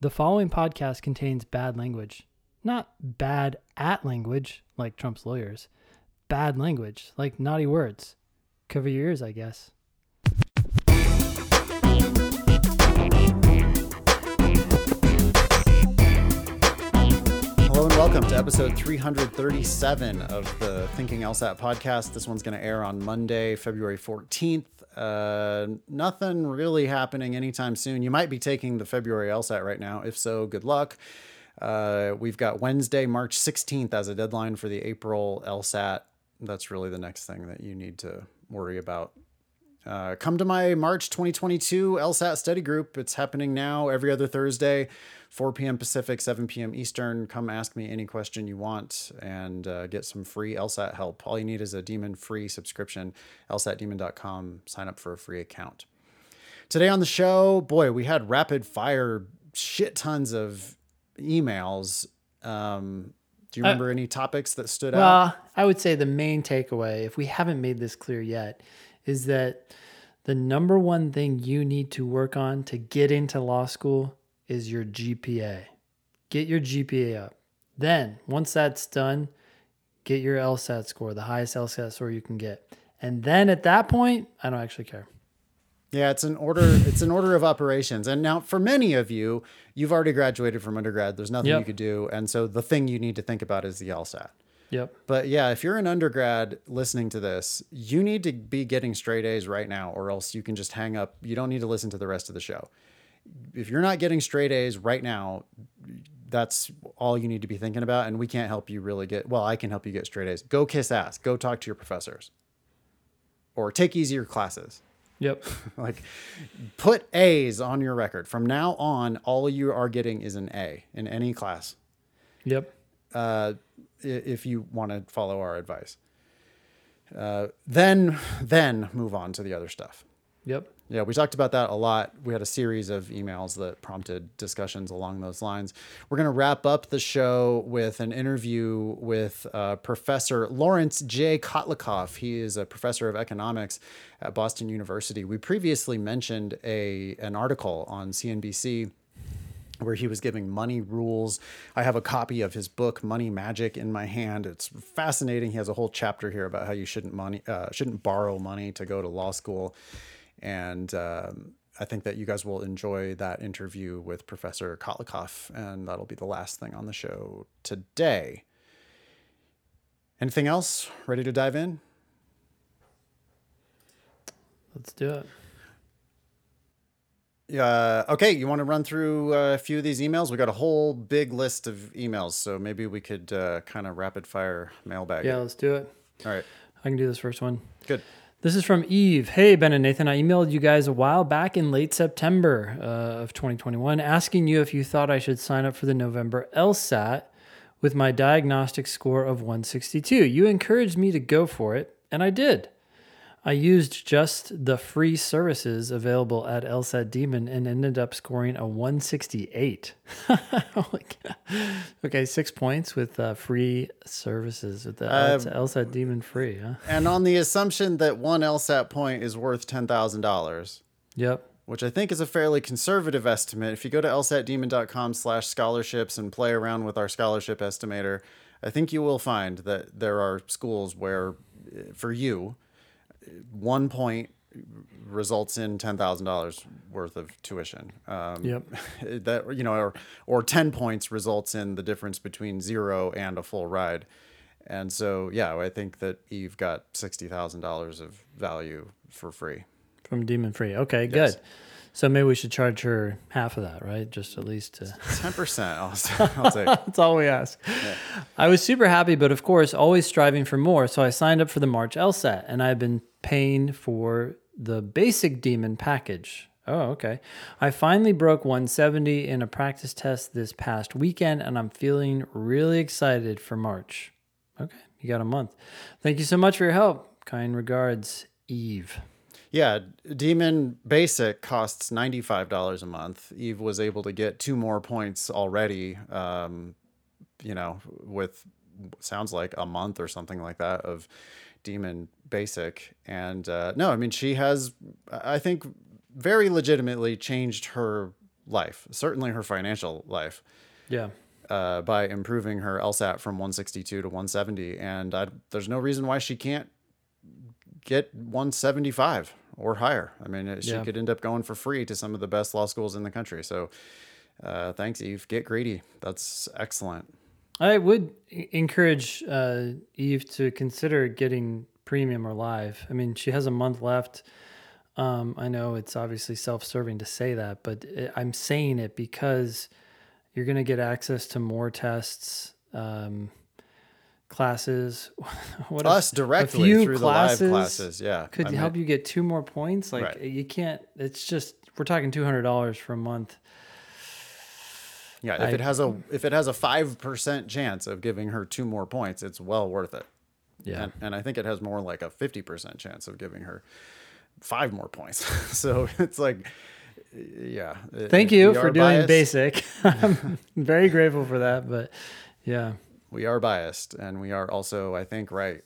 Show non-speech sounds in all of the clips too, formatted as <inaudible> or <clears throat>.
The following podcast contains bad language. Not bad at language, like Trump's lawyers. Bad language, like naughty words. Cover your ears, I guess. Welcome to episode 337 of the Thinking LSAT podcast. This one's going to air on Monday, February 14th. Uh, nothing really happening anytime soon. You might be taking the February LSAT right now. If so, good luck. Uh, we've got Wednesday, March 16th as a deadline for the April LSAT. That's really the next thing that you need to worry about. Uh, come to my March 2022 LSAT study group. It's happening now every other Thursday, 4 p.m. Pacific, 7 p.m. Eastern. Come ask me any question you want and uh, get some free LSAT help. All you need is a Demon free subscription, lsatdemon.com. Sign up for a free account. Today on the show, boy, we had rapid fire shit tons of emails. Um, do you remember any topics that stood out? Well, I would say the main takeaway, if we haven't made this clear yet, is that the number one thing you need to work on to get into law school is your GPA. Get your GPA up. Then, once that's done, get your LSAT score, the highest LSAT score you can get. And then at that point, I don't actually care. Yeah, it's an order. It's an order of operations. And now, for many of you, you've already graduated from undergrad. There's nothing Yep. you could do, and so the thing you need to think about is the LSAT. Yep. But yeah, if you're an undergrad listening to this, you need to be getting straight A's right now, or else you can just hang up. You don't need to listen to the rest of the show. If you're not getting straight A's right now, that's all you need to be thinking about. And we can't help you really get. Well, I can help you get straight A's. Go kiss ass. Go talk to your professors, or take easier classes Yep. <laughs> like put A's on your record. From now on, all you are getting is an A in any class. Yep. Uh, if you want to follow our advice, uh, then then move on to the other stuff. Yep. Yeah, we talked about that a lot. We had a series of emails that prompted discussions along those lines. We're going to wrap up the show with an interview with uh, Professor Lawrence J. Kotlikoff. He is a professor of economics at Boston University. We previously mentioned a an article on CNBC where he was giving money rules. I have a copy of his book Money Magic in my hand. It's fascinating. He has a whole chapter here about how you shouldn't money uh, shouldn't borrow money to go to law school, and um, I think that you guys will enjoy that interview with Professor Kotlikoff, and that'll be the last thing on the show today. Anything else? Ready to dive in? Let's do it. Uh, okay, you want to run through uh, a few of these emails? We got a whole big list of emails, so maybe we could uh, kind of rapid fire mailbag. it. Yeah, let's do it. All right. I can do this first one. Good. This is from Eve. Hey, Ben and Nathan, I emailed you guys a while back in late September uh, of 2021 asking you if you thought I should sign up for the November LSAT with my diagnostic score of 162. You encouraged me to go for it, and I did. I used just the free services available at LSAT Demon and ended up scoring a 168. <laughs> Holy cow. okay, six points with uh, free services with the Uh, LSAT, LSAT Demon free, huh? And on the assumption that one LSAT point is worth ten thousand dollars, Yep. which I think is a fairly conservative estimate. If you go to lsatdemon.com slash scholarships and play around with our scholarship estimator, I think you will find that there are schools where, uh, for you, one point results in ten thousand dollars worth of tuition. Um, Yep. <laughs> That you know, or or ten points results in the difference between zero and a full ride. And so, yeah, I think that Eve got sixty thousand dollars of value for free. From Demon Free. Okay, Yes. good. So maybe we should charge her half of that, right? Just at least to. <laughs> Ten percent. I'll, I'll take. <laughs> That's all we ask. I was super happy, but of course, always striving for more. So I signed up for the March LSAT, and I've been paying for the basic Demon package. Oh, okay. I finally broke 170 in a practice test this past weekend, and I'm feeling really excited for March. Okay, you got a month. Thank you so much for your help. Kind regards, Eve. Yeah, Demon Basic costs ninety five dollars a month. Eve was able to get two more points already. Um, you know, with sounds like a month or something like that of Demon Basic, and uh, no, I mean she has, I think, very legitimately changed her life, certainly her financial life, Yeah. uh, by improving her LSAT from 162 to 170. And I, there's no reason why she can't get 175 or higher. I mean, she Yeah. could end up going for free to some of the best law schools in the country. So uh, thanks, Eve. Get greedy. That's excellent. I would encourage uh, Eve to consider getting premium or live. I mean, she has a month left. Um, I know it's obviously self-serving to say that, but I'm saying it because you're going to get access to more tests, um, classes. <laughs> what Us a directly few through the live classes. Yeah. could I mean, help you get two more points? Like Right. you can't. It's just we're talking two hundred dollars for a month. Yeah, if I- it has a if it has a five percent chance of giving her two more points, it's well worth it. Yeah. And, and I think it has more like a fifty percent chance of giving her five more points. <laughs> so it's like, yeah. Thank you for doing biased. basic. <laughs> I'm very grateful for that. But yeah, We are biased, and we are also, I think, right.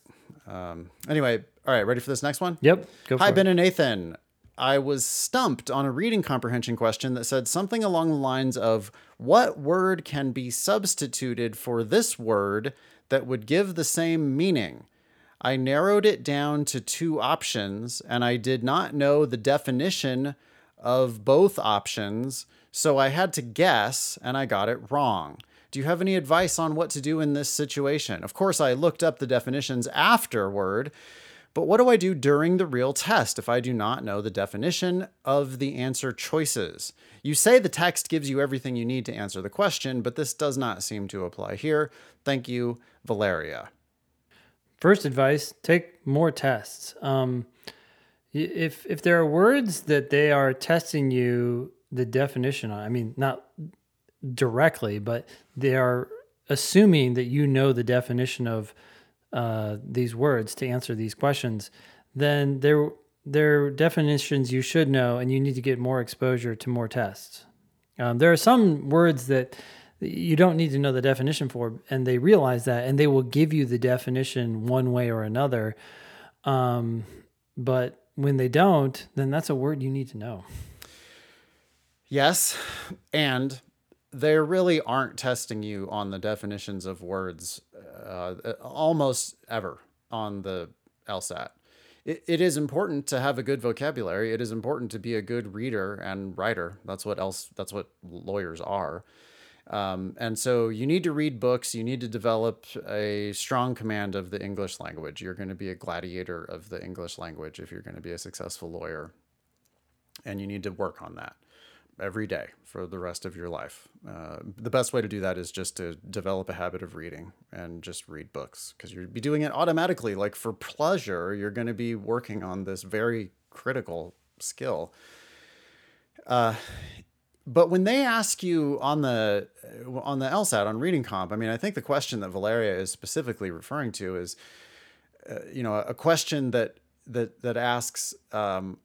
Um, anyway, all right, ready for this next one? yep. Go for Hi, it. Ben and Nathan. I was stumped on a reading comprehension question that said something along the lines of what word can be substituted for this word that would give the same meaning? I narrowed it down to two options and I did not know the definition of both options, so I had to guess and I got it wrong. Do you have any advice on what to do in this situation? Of course, I looked up the definitions afterward, but what do I do during the real test if I do not know the definition of the answer choices? You say the text gives you everything you need to answer the question, but this does not seem to apply here. Thank you, Valeria. First advice: take more tests. Um, if if there are words that they are testing you the definition on, I mean, not directly, but they are assuming that you know the definition of uh, these words to answer these questions, then they're they're definitions you should know, and you need to get more exposure to more tests. Um, there are some words that you don't need to know the definition for, and they realize that, and they will give you the definition one way or another. Um, but when they don't, then that's a word you need to know. Yes, and they really aren't testing you on the definitions of words uh, almost ever on the LSAT. It, it is important to have a good vocabulary. It is important to be a good reader and writer. That's what else. That's what lawyers are. Um, and so you need to read books. You need to develop a strong command of the English language. You're going to be a gladiator of the English language if you're going to be a successful lawyer. And you need to work on that every day for the rest of your life. Uh, the best way to do that is just to develop a habit of reading and just read books because you'll be doing it automatically. Like for pleasure, you're going to be working on this very critical skill. Uh, but when they ask you on the on the LSAT on reading comp, I mean, I think the question that Valeria is specifically referring to is, uh, you know, a question that that that asks. Um,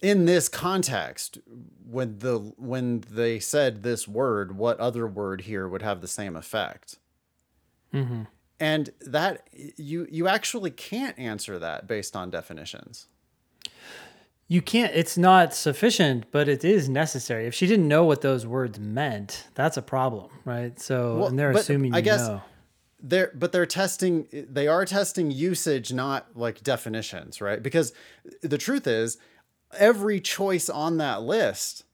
in this context when the when they said this word what other word here would have the same effect Mm-hmm. and that you you actually can't answer that based on definitions You can't, it's not sufficient, but it is necessary. If she didn't know what those words meant, that's a problem, right? So, Well, and they're assuming you I guess- know. they're but they're testing they are testing usage not like definitions right because the truth is every choice on that list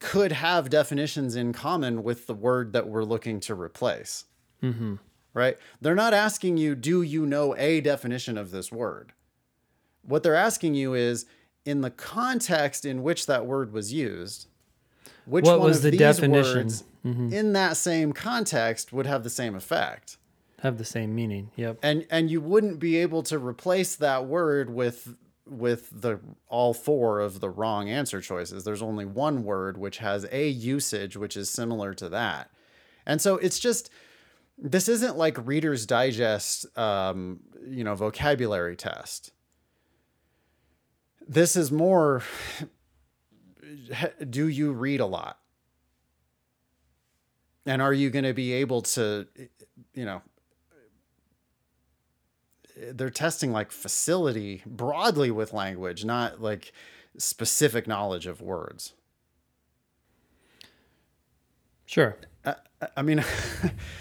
could have definitions in common with the word that we're looking to replace Mm-hmm. right they're not asking you do you know a definition of this word what they're asking you is in the context in which that word was used which What one was of the these definition? words Mhm. in that same context would have the same effect Have the same meaning. Yep. and and you wouldn't be able to replace that word with with the all four of the wrong answer choices. There's only one word which has a usage which is similar to that. And so it's just this isn't like reader's digest um, you know vocabulary test. This is more <laughs> do you read a lot? And are you going to be able to you know they're testing like facility broadly with language not like specific knowledge of words Sure. I mean,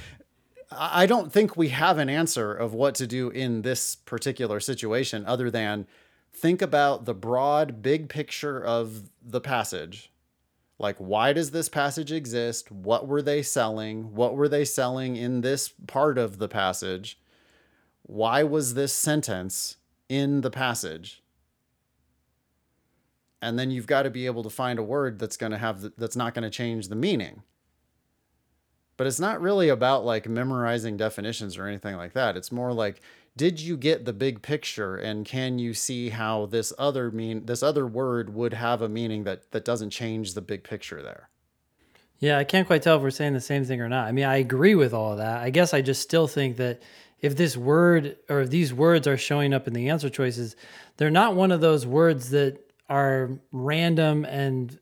<laughs> I don't think we have an answer of what to do in this particular situation other than think about the broad, big picture of the passage. Like, why does this passage exist? What were they selling? What were they selling in this part of the passage? Why was this sentence in the passage? And then you've got to be able to find a word that's going to have the, that's not going to change the meaning but it's not really about like memorizing definitions or anything like that. It's more like did you get the big picture and can you see how this other mean this other word would have a meaning that that doesn't change the big picture there? Yeah, I can't quite tell if we're saying the same thing or not. I mean, I agree with all of that. I guess I just still think that if this word or if these words are showing up in the answer choices, they're not one of those words that are random and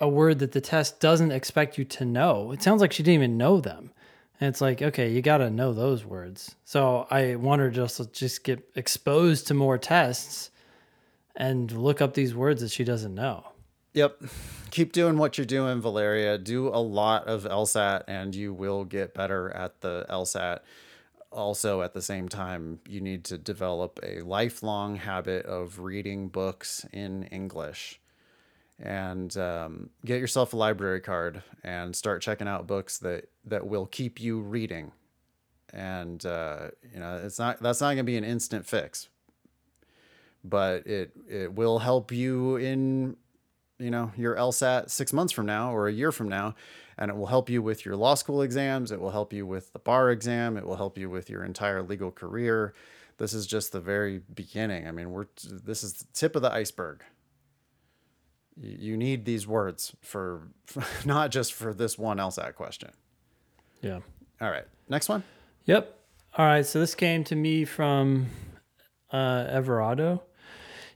a word that the test doesn't expect you to know. It sounds like she didn't even know them. And it's like, okay, you got to know those words. So I want her just to just get exposed to more tests and look up these words that she doesn't know. Yep. Keep doing what you're doing, Valeria. Do a lot of LSAT and you will get better at the LSAT. Also, at the same time, you need to develop a lifelong habit of reading books in English. And um, get yourself a library card and start checking out books that that will keep you reading. And uh, you know it's not that's not going to be an instant fix but it it will help you in you know your LSAT 6 months from now or a year from now and it will help you with your law school exams it will help you with the bar exam it will help you with your entire legal career this is just the very beginning i mean we're this is the tip of the iceberg you need these words for <laughs> not just for this one LSAT question. Yeah. All right. Next one. Yep. All right. So this came to me from uh, Everardo.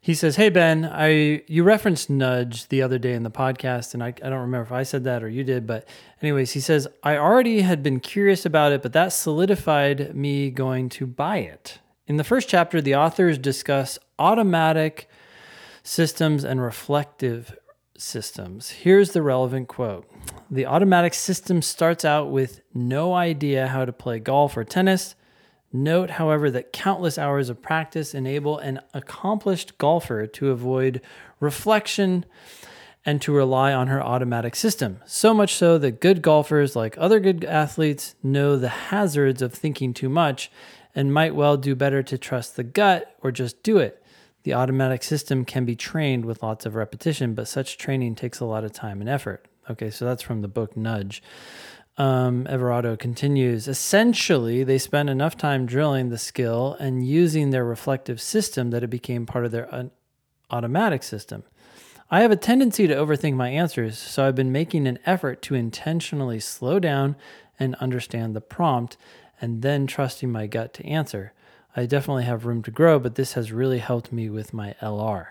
He says, "Hey Ben, I you referenced nudge the other day in the podcast, and I, I don't remember if I said that or you did, but anyways, he says I already had been curious about it, but that solidified me going to buy it. In the first chapter, the authors discuss automatic." systems and reflective systems. Here's the relevant quote The automatic system starts out with no idea how to play golf or tennis. Note, however, that countless hours of practice enable an accomplished golfer to avoid reflection and to rely on her automatic system. So much so that good golfers, like other good athletes, know the hazards of thinking too much and might well do better to trust the gut or just do it. The automatic system can be trained with lots of repetition, but such training takes a lot of time and effort. Okay, so that's from the book Nudge. Um, Everardo continues Essentially, they spent enough time drilling the skill and using their reflective system that it became part of their automatic system. I have a tendency to overthink my answers, so I've been making an effort to intentionally slow down and understand the prompt and then trusting my gut to answer. I definitely have room to grow, but this has really helped me with my LR.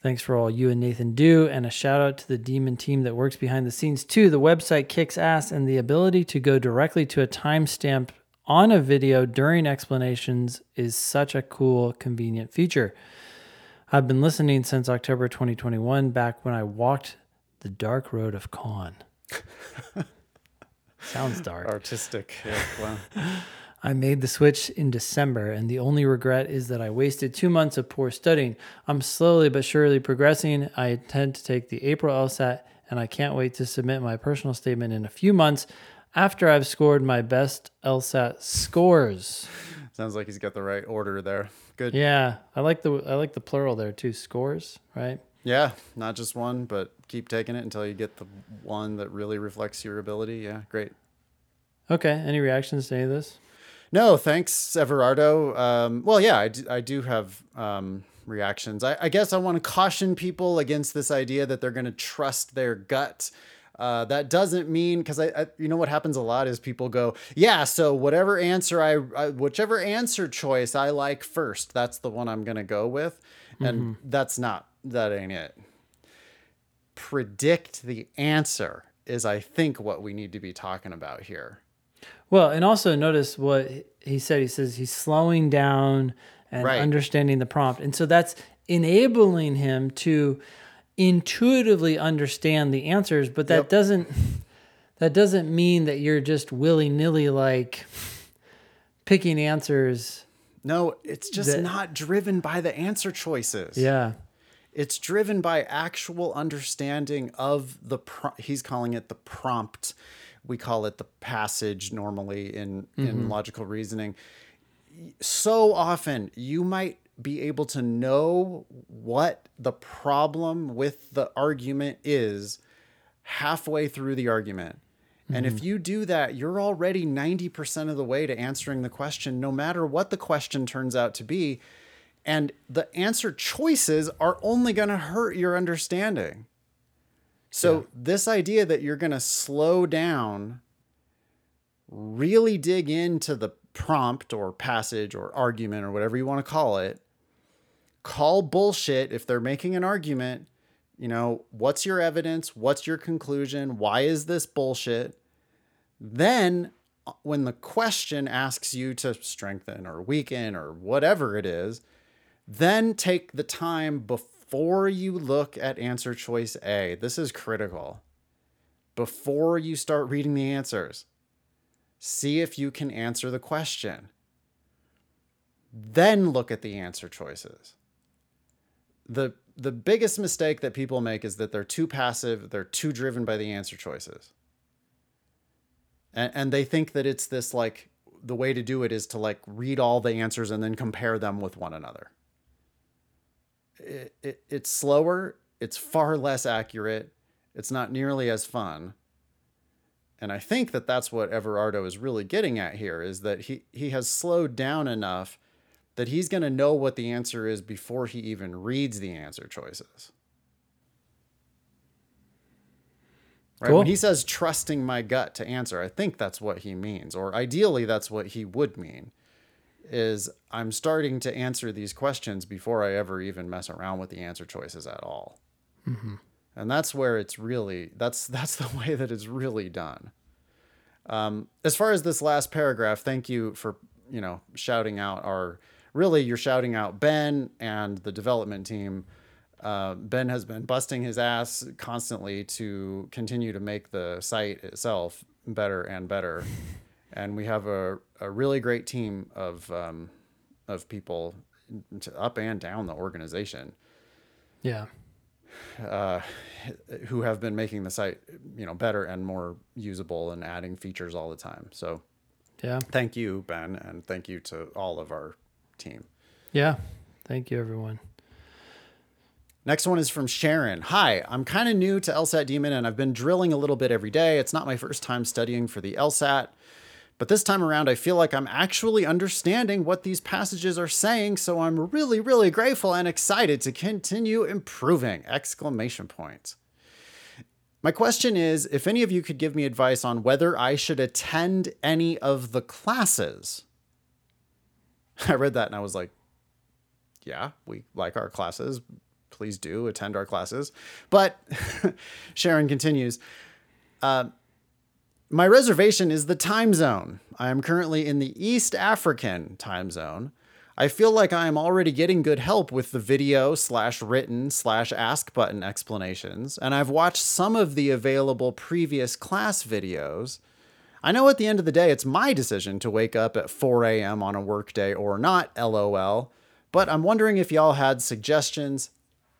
Thanks for all you and Nathan do, and a shout out to the Demon team that works behind the scenes too. The website kicks ass, and the ability to go directly to a timestamp on a video during explanations is such a cool, convenient feature. I've been listening since October 2021, back when I walked the dark road of Khan. <laughs> Sounds dark. Artistic. Yeah, wow. <laughs> I made the switch in December, and the only regret is that I wasted two months of poor studying. I'm slowly but surely progressing. I intend to take the April LSAT, and I can't wait to submit my personal statement in a few months after I've scored my best LSAT scores. Sounds like he's got the right order there. Good. Yeah, I like the I like the plural there too. Scores, right? Yeah, not just one, but keep taking it until you get the one that really reflects your ability. Yeah, great. Okay. Any reactions to any of this? No, thanks, Everardo. Um, well, yeah, I do, I do have um, reactions. I, I, guess I want to caution people against this idea that they're going to trust their gut. Uh, that doesn't mean because I, I, you know, what happens a lot is people go, yeah, so whatever answer I, I whichever answer choice I like first, that's the one I'm going to go with, and mm-hmm. that's not that ain't it. Predict the answer is, I think, what we need to be talking about here. Well, and also notice what he said. He says he's slowing down and right. understanding the prompt. And so that's enabling him to intuitively understand the answers, but that Yep. doesn't that doesn't mean that you're just willy nilly like picking answers. No, it's just That- not driven by the answer choices. Yeah. It's driven by actual understanding of the pro- he's calling it the prompt. We call it the passage normally in in mm-hmm. logical reasoning. So often you might be able to know what the problem with the argument is halfway through the argument. And if mm-hmm. you do that, you're already 90% of the way to answering the question, no matter what the question turns out to be. And the answer choices are only going to hurt your understanding. So, this idea that you're going to slow down, really dig into the prompt or passage or argument or whatever you want to call it, call bullshit if they're making an argument. You know, what's your evidence? What's your conclusion? Why is this bullshit? Then, uh, when the question asks you to strengthen or weaken or whatever it is, then take the time before you look at answer choice A. This is critical. Before you start reading the answers, see if you can answer the question. Then look at the answer choices. The the biggest mistake that people make is that they're too passive, they're too driven by the answer choices. And and they think that it's this like the way to do it is to like read all the answers and then compare them with one another. It, it, it's slower, it's far less accurate, it's not nearly as fun. And I think that that's what Everardo is really getting at here is that he, he has slowed down enough that he's going to know what the answer is before he even reads the answer choices. Right? Cool. When he says trusting my gut to answer, I think that's what he means, or ideally, that's what he would mean. Is I'm starting to answer these questions before I ever even mess around with the answer choices at all. And that's where it's really that's <laughs> that's the way that it's really done. Um, as far as this last paragraph, thank you for you know shouting out our really you're shouting out Ben and the development team. Uh, ben has been busting his ass constantly to continue to make the site itself better and better, <laughs> and we have a, a really great team of um, of people up and down the organization Yeah. uh, who have been making the site you know better and more usable and adding features all the time. So Yeah. thank you, Ben, and thank you to all of our team. Yeah. Thank you, everyone. Next one is from Sharon. Hi, I'm kind of new to LSAT Demon and I've been drilling a little bit every day. It's not my first time studying for the LSAT, but this time around I feel like I'm actually understanding what these passages are saying, so I'm really really grateful and excited to continue improving. Exclamation point. My question is if any of you could give me advice on whether I should attend any of the classes. I read that and I was like, yeah, we like our classes. Please do attend our classes. But <laughs> Sharon continues uh, My reservation is the time zone. I am currently in the East African time zone. I feel like I am already getting good help with the video slash written slash ask button explanations, and I've watched some of the available previous class videos. I know at the end of the day, it's my decision to wake up at 4 a.m. on a workday or not, lol. But I'm wondering if y'all had suggestions.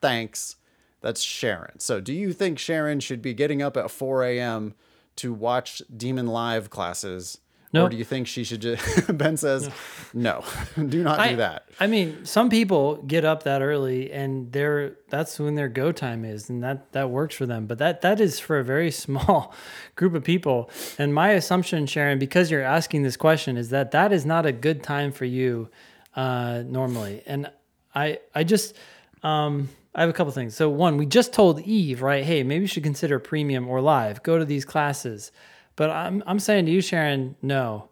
Thanks. That's Sharon. So, do you think Sharon should be getting up at 4 a.m. to watch Demon Live classes? Or do you think she should just. <laughs> ben says, no, <laughs> do not I, do that. I mean, some people get up that early and they're that's when their go time is and that that works for them. But that that is for a very <laughs> small group of people. And my assumption, Sharon, because you're asking this question is that that is not a good time for you uh normally. And I I just um I have a couple things. So one, we just told Eve, right? Hey, maybe you should consider premium or live. Go to these classes. But I'm I'm saying to you, Sharon, no.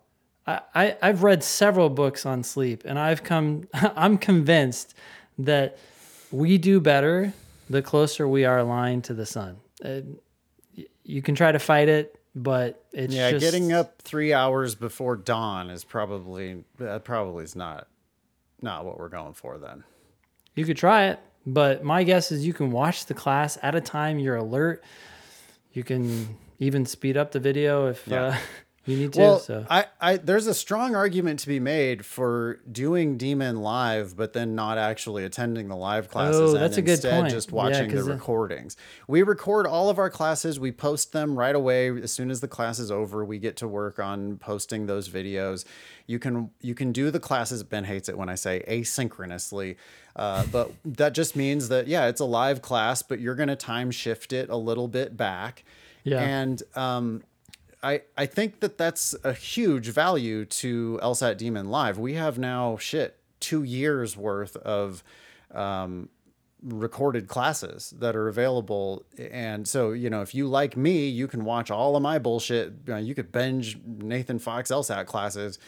I, I I've read several books on sleep, and I've come. <laughs> I'm convinced that we do better the closer we are aligned to the sun. Uh, you can try to fight it, but it's Yeah, just, getting up three hours before dawn is probably, that probably is not, not what we're going for then. You could try it, But my guess is you can watch the class at a time you're alert. You can even speed up the video if Yeah. uh, <laughs> you need to. Well, so I, I, there's a strong argument to be made for doing Demon live, but then not actually attending the live classes Oh, and that's a good instead point. just watching the 'cause, uh, recordings. We record all of our classes. We post them right away as soon as the class is over. We get to work on posting those videos. You can you can do the classes. Ben hates it when I say asynchronously, uh, but that just means that yeah, it's a live class, but you're going to time shift it a little bit back. Yeah. And um, I, I think that that's a huge value to LSAT Demon Live. We have now shit two years worth of um, recorded classes that are available. And so, you know, if you like me, you can watch all of my bullshit. You, know, you could binge Nathan Fox LSAT classes.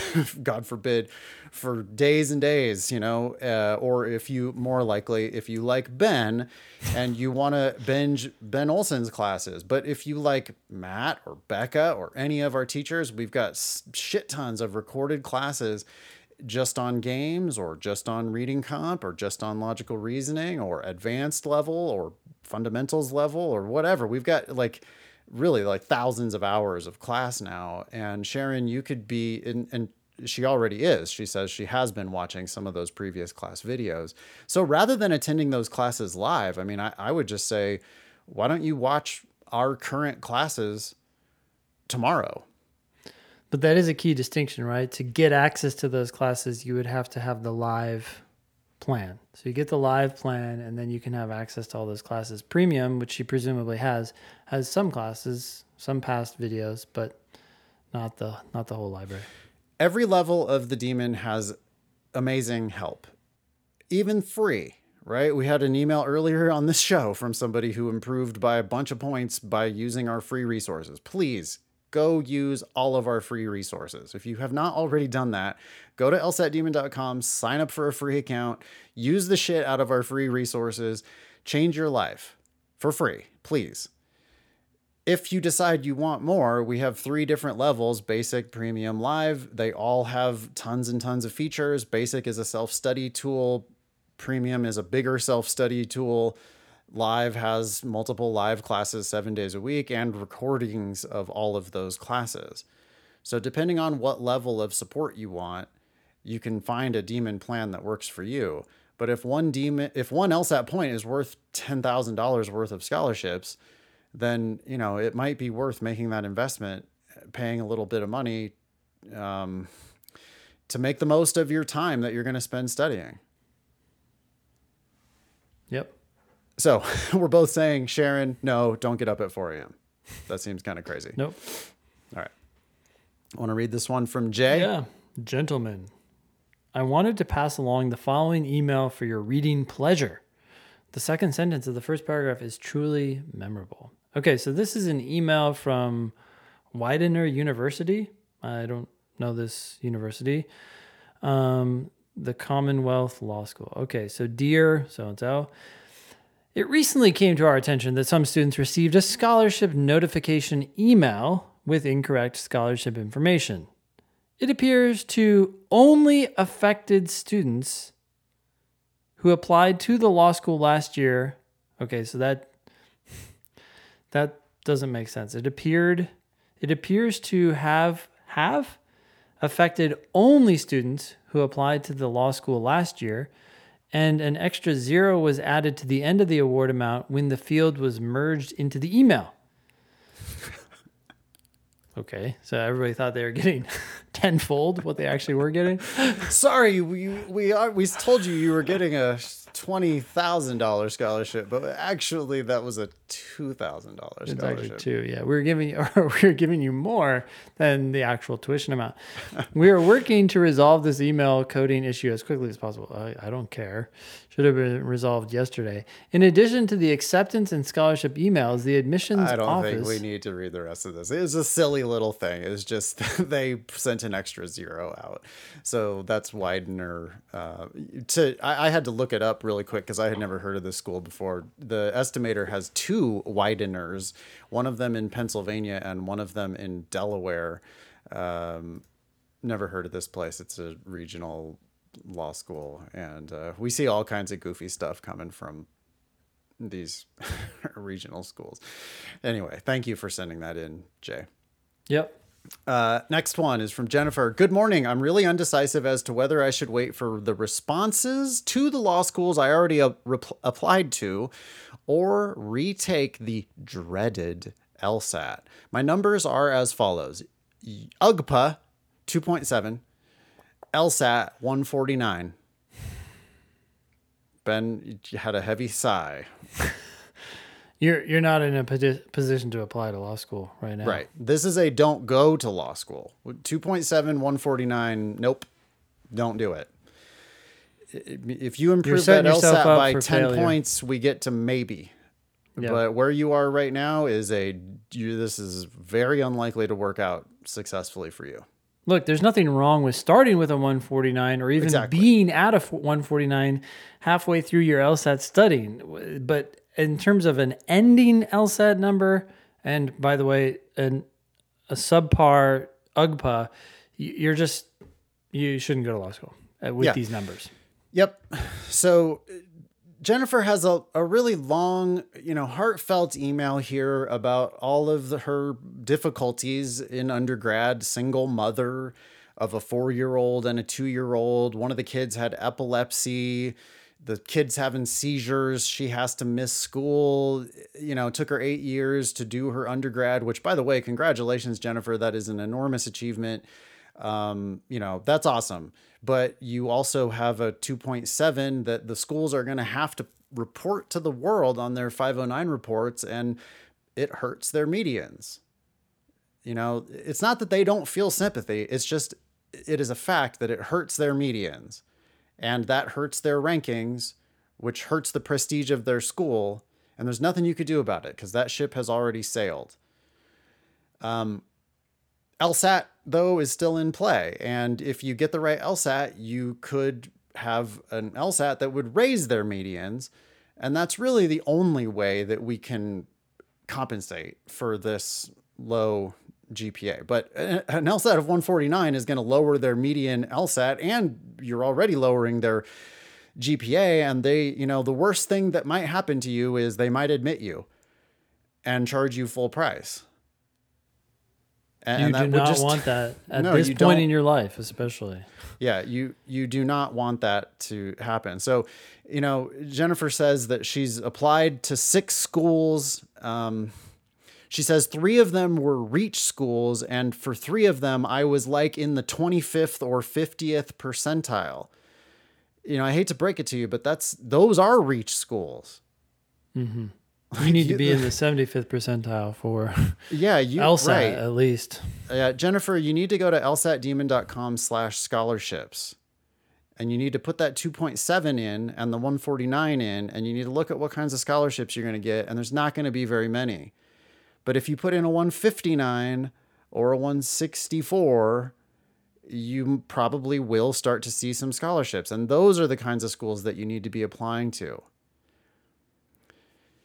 <laughs> God forbid, for days and days, you know, uh, or if you more likely, if you like Ben and you want to binge Ben Olson's classes, but if you like Matt or Becca or any of our teachers, we've got shit tons of recorded classes just on games or just on reading comp or just on logical reasoning or advanced level or fundamentals level or whatever. We've got like really like thousands of hours of class now. And Sharon, you could be in, and she already is. She says she has been watching some of those previous class videos. So rather than attending those classes live, I mean, I, I would just say, why don't you watch our current classes tomorrow? But that is a key distinction, right? To get access to those classes, you would have to have the live plan. So you get the live plan, and then you can have access to all those classes. Premium, which she presumably has, has some classes, some past videos, but not the not the whole library. every level of the demon has amazing help, even free. Right? We had an email earlier on this show from somebody who improved by a bunch of points by using our free resources. Please go use all of our free resources. If you have not already done that, go to lsatdemon.com, sign up for a free account, use the shit out of our free resources, change your life for free, please if you decide you want more, we have three different levels basic, premium, live. They all have tons and tons of features. Basic is a self study tool, premium is a bigger self study tool. Live has multiple live classes seven days a week and recordings of all of those classes. So, depending on what level of support you want, you can find a demon plan that works for you. But if one demon, if one LSAT point is worth ten thousand dollars worth of scholarships, then you know it might be worth making that investment, paying a little bit of money um, to make the most of your time that you're going to spend studying. Yep. So <laughs> we're both saying, Sharon, no, don't get up at 4 a.m. That seems kind of crazy. Nope. All right. I want to read this one from Jay. Yeah. Gentlemen, I wanted to pass along the following email for your reading pleasure. The second sentence of the first paragraph is truly memorable. Okay, so this is an email from Widener University. I don't know this university. Um, the Commonwealth Law School. Okay, so dear so and so, it recently came to our attention that some students received a scholarship notification email with incorrect scholarship information. It appears to only affected students who applied to the law school last year. Okay, so that that doesn't make sense. It appeared it appears to have have affected only students who applied to the law school last year and an extra zero was added to the end of the award amount when the field was merged into the email. <laughs> Okay, so everybody thought they were getting <laughs> tenfold what they actually were getting. <laughs> Sorry, we we are we told you you were getting a twenty thousand dollar scholarship, but actually that was a two thousand dollar scholarship. actually two. Yeah, we were giving you, or <laughs> we were giving you more than the actual tuition amount. we are working to resolve this email coding issue as quickly as possible. I, I don't care. Should have been resolved yesterday. In addition to the acceptance and scholarship emails, the admissions I don't office. think we need to read the rest of this. It was a silly little thing. It was just <laughs> they sent an extra zero out, so that's Widener. Uh, to I, I had to look it up really quick because I had never heard of this school before. The estimator has two Wideners, one of them in Pennsylvania and one of them in Delaware. Um, never heard of this place. It's a regional law school, and uh, we see all kinds of goofy stuff coming from these <laughs> regional schools. Anyway, thank you for sending that in, Jay. Yep. Uh, next one is from Jennifer. Good morning. I'm really undecisive as to whether I should wait for the responses to the law schools I already uh, rep- applied to or retake the dreaded LSAT. My numbers are as follows UGPA 2.7, LSAT 149. Ben had a heavy sigh. <laughs> You're you're not in a position to apply to law school right now. Right. This is a don't go to law school. 2.7, 149. Nope. Don't do it. If you improve that LSAT by 10 failure. points, we get to maybe. Yeah. But where you are right now is a you, this is very unlikely to work out successfully for you. Look, there's nothing wrong with starting with a 149 or even Exactly. being at a 149 halfway through your LSAT studying. But in terms of an ending LSAT number, and by the way, an, a subpar UGPA, you're just, you shouldn't go to law school uh, with Yeah. these numbers. Yep. So Jennifer has a, a really long, you know, heartfelt email here about all of the, her difficulties in undergrad, single mother of a four year old and a two year old. One of the kids had epilepsy. The kid's having seizures. She has to miss school. You know, took her eight years to do her undergrad, which, by the way, congratulations, Jennifer. That is an enormous achievement um, you know, that's awesome. But you also have a 2.7 that the schools are going to have to report to the world on their 509 reports, and it hurts their medians. You know, it's not that they don't feel sympathy, it's just it is a fact that it hurts their medians, and that hurts their rankings, which hurts the prestige of their school. And there's nothing you could do about it because that ship has already sailed. Um, LSAT though is still in play, and if you get the right LSAT, you could have an LSAT that would raise their medians, and that's really the only way that we can compensate for this low GPA. But an LSAT of 149 is going to lower their median LSAT, and you're already lowering their GPA. And they, you know, the worst thing that might happen to you is they might admit you and charge you full price. And, You and do that would not just- want that <laughs> at No, this point don't. in your life, especially. yeah, you you do not want that to happen. So, you know, Jennifer says that she's applied to six schools. Um, she says three of them were reach schools, and for three of them, I was like in the 25th or 50th percentile. You know, I hate to break it to you, but that's those are reach schools. <laughs> You need to be in the <laughs> 75th percentile for <laughs> Yeah, you LSAT right. at least. Uh, Jennifer, you need to go to lsatdemon.com slash scholarships. And you need to put that 2.7 in and the 149 in, and you need to look at what kinds of scholarships you're going to get. And there's not going to be very many. But if you put in a 159 or a 164, you probably will start to see some scholarships. And those are the kinds of schools that you need to be applying to.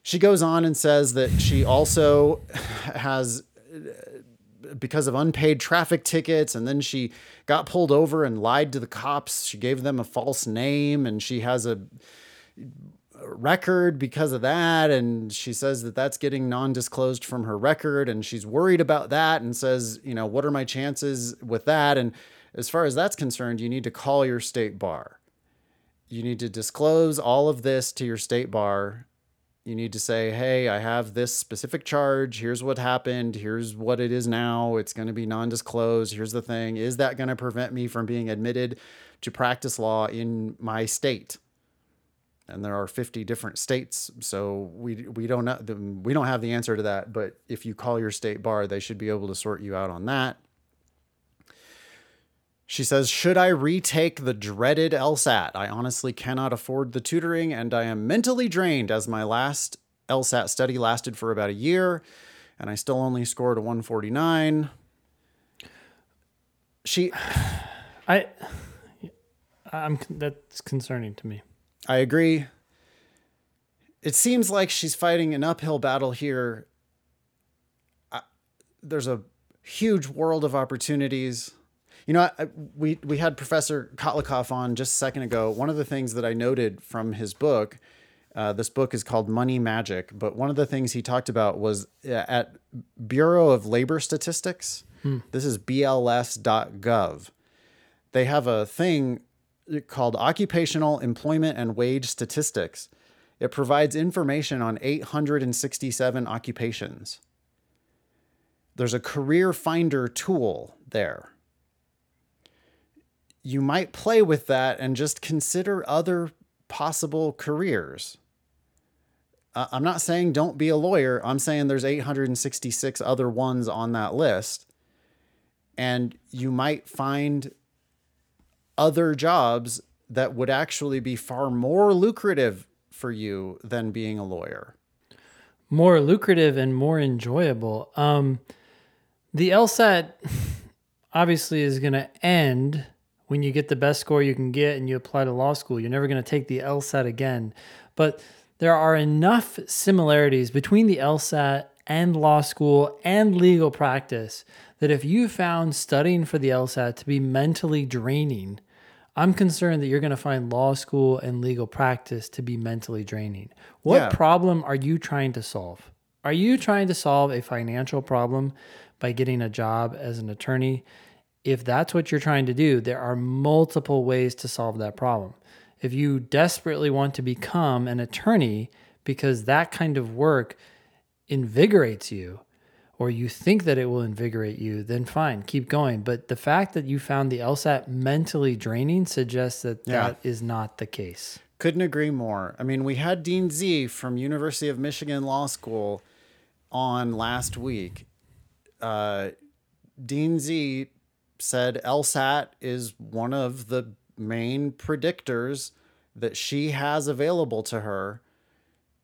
She goes on and says that she also <sighs> has uh, because of unpaid traffic tickets and then she got pulled over and lied to the cops she gave them a false name and she has a record because of that and she says that that's getting non-disclosed from her record and she's worried about that and says you know what are my chances with that and as far as that's concerned you need to call your state bar you need to disclose all of this to your state bar you need to say, hey, I have this specific charge. Here's what happened. Here's what it is now. It's going to be non disclosed. Here's the thing. Is that going to prevent me from being admitted to practice law in my state? And there are 50 different states. So we, we, don't know, we don't have the answer to that. But if you call your state bar, they should be able to sort you out on that. She says, Should I retake the dreaded LSAT? I honestly cannot afford the tutoring and I am mentally drained as my last LSAT study lasted for about a year and I still only scored a 149. She, <sighs> I, I'm that's concerning to me. I agree. It seems like she's fighting an uphill battle here. I, there's a huge world of opportunities. You know, I, we we had Professor Kotlikoff on just a second ago. One of the things that I noted from his book, uh, this book is called Money Magic, but one of the things he talked about was uh, at Bureau of Labor Statistics. This is BLS.gov. They have a thing called Occupational Employment and Wage Statistics. It provides information on 867 occupations. There's a career finder tool there. You might play with that and just consider other possible careers. Uh, I'm not saying don't be a lawyer. I'm saying there's 866 other ones on that list. And you might find other jobs that would actually be far more lucrative for you than being a lawyer. More lucrative and more enjoyable. Um, the LSAT <laughs> obviously is going to end when you get the best score you can get and you apply to law school. You're never going to take the LSAT again. But there are enough similarities between the LSAT and law school and legal practice that if you found studying for the LSAT to be mentally draining, I'm concerned that you're going to find law school and legal practice to be mentally draining. What Yeah. problem are you trying to solve? Are you trying to solve a financial problem by getting a job as an attorney? If that's what you're trying to do, there are multiple ways to solve that problem. If you desperately want to become an attorney because that kind of work invigorates you, or you think that it will invigorate you, then fine, keep going. But the fact that you found the LSAT mentally draining suggests that Yeah. that is not the case. Couldn't agree more. I mean, we had Dean Z from University of Michigan Law School on last week. Uh, Dean Z said LSAT is one of the main predictors that she has available to her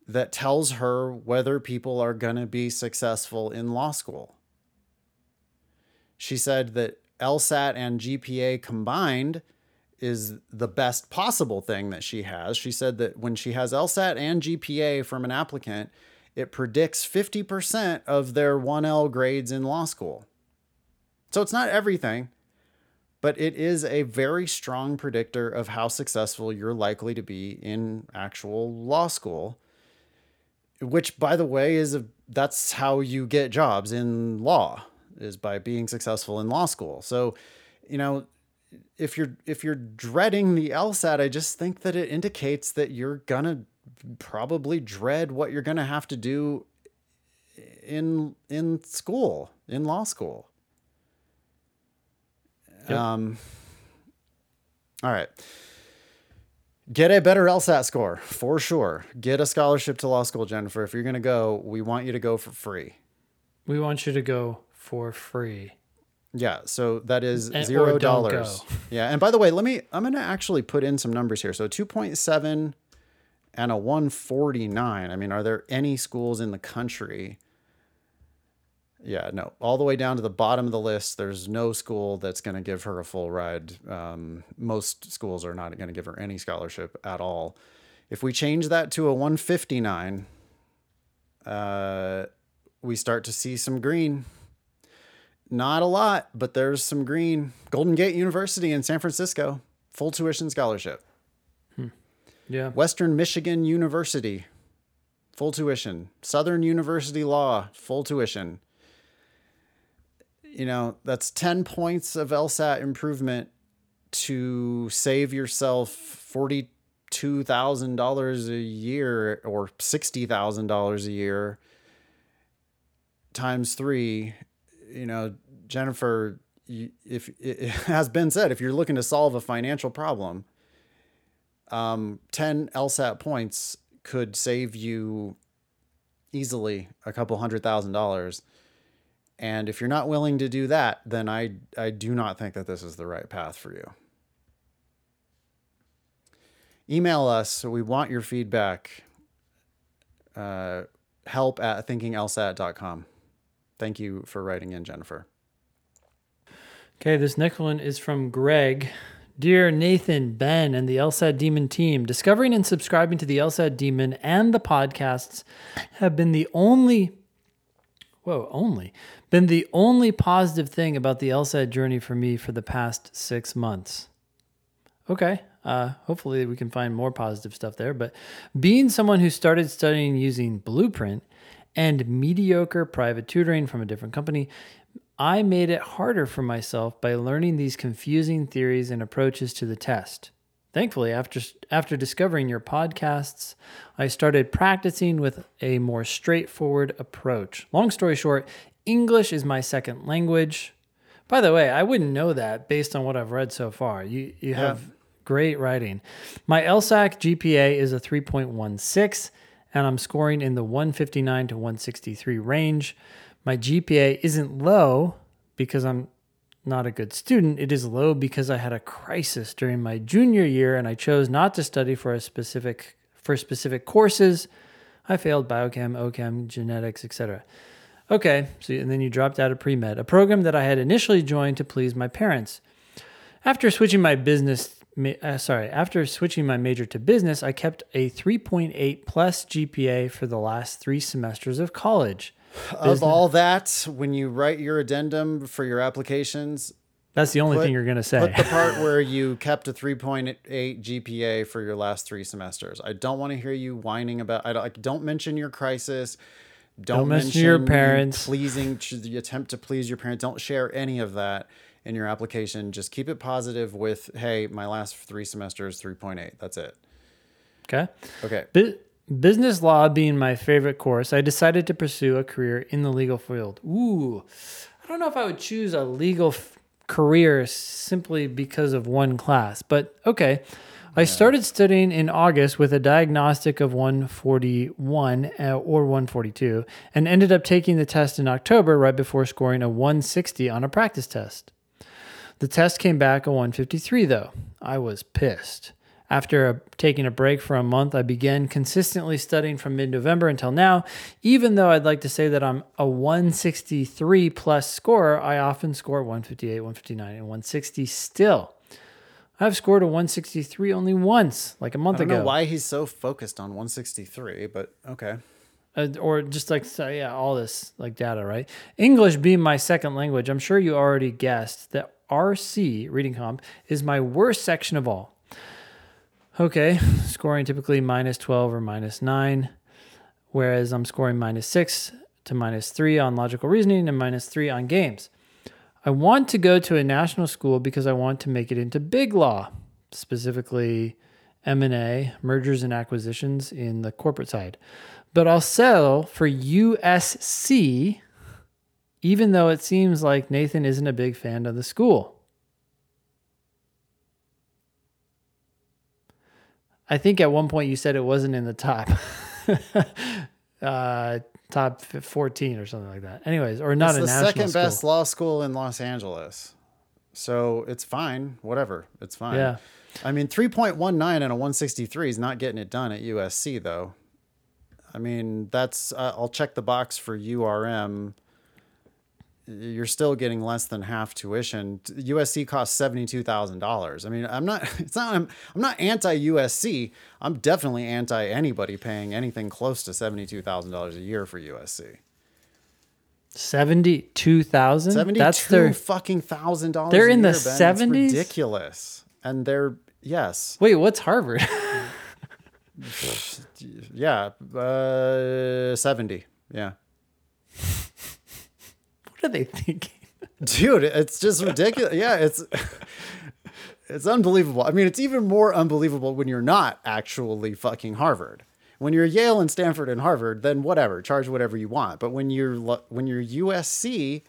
that tells her whether people are going to be successful in law school. She said that LSAT and GPA combined is the best possible thing that she has. She said that when she has LSAT and GPA from an applicant, it predicts 50% of their 1L grades in law school. So it's not everything, but it is a very strong predictor of how successful you're likely to be in actual law school. Which, by the way, is a that's how you get jobs in law is by being successful in law school. So, you know, if you're if you're dreading the LSAT, I just think that it indicates that you're gonna probably dread what you're gonna have to do in in school, in law school. Yep. Um all right. Get a better LSAT score for sure. Get a scholarship to law school, Jennifer. If you're going to go, we want you to go for free. We want you to go for free. Yeah, so that is And- zero dollars. Yeah, and by the way, let me. I'm going to actually put in some numbers here. So 2.7 and a 149. I mean, are there any schools in the country? Yeah, no. All the way down to the bottom of the list, there's no school that's going to give her a full ride. Um, most schools are not going to give her any scholarship at all. If we change that to a 159, uh, we start to see some green. Not a lot, but there's some green. Golden Gate University in San Francisco, full tuition scholarship. Yeah. Western Michigan University, full tuition. Southern University Law, full tuition. You know, that's 10 points of LSAT improvement to save yourself $42,000 a year or $60,000 a year times three. You know, Jennifer, if it <laughs> has been said, if you're looking to solve a financial problem, um, 10 LSAT points could save you easily a couple hundred thousand dollars. And if you're not willing to do that, then I, I do not think that this is the right path for you. Email us. We want your feedback. Uh, help at thinkinglsat.com. Thank you for writing in, Jennifer. Okay, this next one is from Greg. Dear Nathan, Ben, and the LSAT Demon team, discovering and subscribing to the LSAT Demon and the podcasts have been the only whoa, only been the only positive thing about the LSAT journey for me for the past six months. Okay. Uh, hopefully, we can find more positive stuff there. But being someone who started studying using Blueprint and mediocre private tutoring from a different company, I made it harder for myself by learning these confusing theories and approaches to the test. Thankfully, after after discovering your podcasts, I started practicing with a more straightforward approach. Long story short, English is my second language. By the way, I wouldn't know that based on what I've read so far. You you have great writing. My LSAC GPA is a 3.16 and I'm scoring in the 159 to 163 range. My GPA isn't low because I'm not a good student. It is low because I had a crisis during my junior year and I chose not to study for a specific for specific courses. I failed biochem, OChem, genetics, etc. Okay, so and then you dropped out of pre-med, a program that I had initially joined to please my parents. After switching my business uh, sorry, after switching my major to business, I kept a 3.8 plus GPA for the last 3 semesters of college. Business. Of all that, when you write your addendum for your applications, that's the only put, thing you're going to say. Put the part <laughs> where you kept a 3.8 GPA for your last three semesters. I don't want to hear you whining about. I don't, don't mention your crisis. Don't, don't mention, mention, your parents. Pleasing the attempt to please your parents. Don't share any of that in your application. Just keep it positive with, "Hey, my last three semesters, 3.8. That's it." Okay. Okay. Business law being my favorite course, I decided to pursue a career in the legal field. Ooh, I don't know if I would choose a legal f- career simply because of one class, but okay. I started studying in August with a diagnostic of 141 uh, or 142 and ended up taking the test in October right before scoring a 160 on a practice test. The test came back a 153 though. I was pissed. After a, taking a break for a month, I began consistently studying from mid November until now. Even though I'd like to say that I'm a 163 plus scorer, I often score 158, 159, and 160 still. I've scored a 163 only once, like a month ago. I don't know why he's so focused on 163, but okay. Uh, or just like so yeah, all this like data, right? English being my second language, I'm sure you already guessed that RC reading comp is my worst section of all. Okay, scoring typically minus 12 or minus 9, whereas I'm scoring minus 6 to minus 3 on logical reasoning and minus 3 on games. I want to go to a national school because I want to make it into big law, specifically M&A, mergers and acquisitions in the corporate side. But I'll settle for USC even though it seems like Nathan isn't a big fan of the school. I think at one point you said it wasn't in the top, <laughs> uh, top fourteen or something like that. Anyways, or not it's a the national second school. best law school in Los Angeles, so it's fine. Whatever, it's fine. Yeah. I mean, three point one nine and a one sixty three is not getting it done at USC though. I mean, that's uh, I'll check the box for URM you're still getting less than half tuition. USC costs seventy two thousand dollars. I mean, I'm not. <laughs> It's not. I'm, I'm not anti USC. I'm definitely anti anybody paying anything close to seventy two thousand dollars a year for USC. Seventy two thousand. Seventy two fucking thousand dollars. They're in the seventies. Ridiculous. And they're yes. Wait, what's Harvard? <laughs> <laughs> yeah, uh, seventy. Yeah are they thinking? Dude, it's just ridiculous. yeah, it's it's unbelievable. I mean, it's even more unbelievable when you're not actually fucking Harvard. When you're Yale and Stanford and Harvard, then whatever, charge whatever you want. But when you're when you're USC,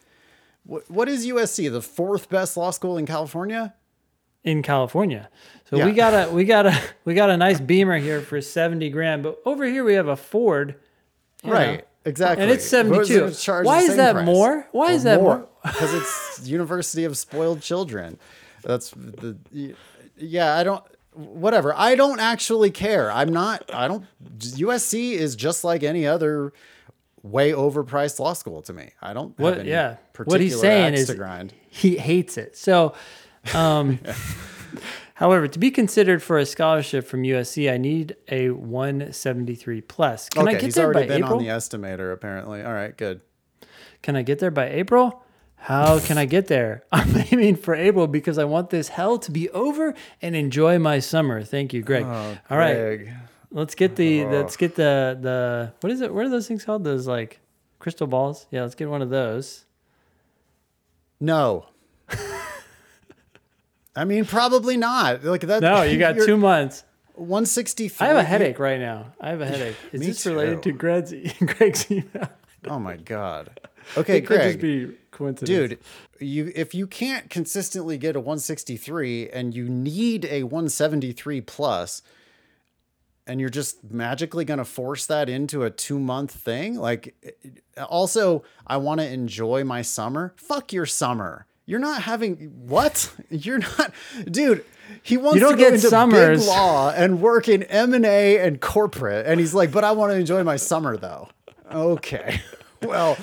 what, what is USC? The fourth best law school in California? In California. So yeah. we got a we got a <laughs> we got a nice Beamer here for 70 grand, but over here we have a Ford. Right. Know, Exactly. And it's 72. Why is that price? more? Why is that more? Because <laughs> it's University of Spoiled Children. That's the yeah, I don't whatever. I don't actually care. I'm not I don't USC is just like any other way overpriced law school to me. I don't what yeah. What he's saying is he hates it. So um yeah. <laughs> However, to be considered for a scholarship from USC, I need a 173 plus. Can okay, I get he's there already by been April? on the estimator apparently. All right, good. Can I get there by April? How <laughs> can I get there? <laughs> I'm aiming for April because I want this hell to be over and enjoy my summer. Thank you, Greg. Oh, All right, Greg. let's get the oh. let's get the the what is it? What are those things called? Those like crystal balls? Yeah, let's get one of those. No. <laughs> I mean, probably not. Like that. No, you got <laughs> two months. 163. I have a headache right now. I have a headache. <laughs> Is this related to. Greg's <laughs> Greg's email? Oh my god. Okay, It could just be coincidence. Dude, you if you can't consistently get a 163 and you need a 173 plus and you're just magically going to force that into a 2 month thing, like also I want to enjoy my summer. Fuck your summer. You're not having what? <laughs> You're not Dude, he wants You don't to go get into summers. big law and work in M&A and corporate and he's like, "But I want to enjoy my summer though." Okay. <laughs> Well,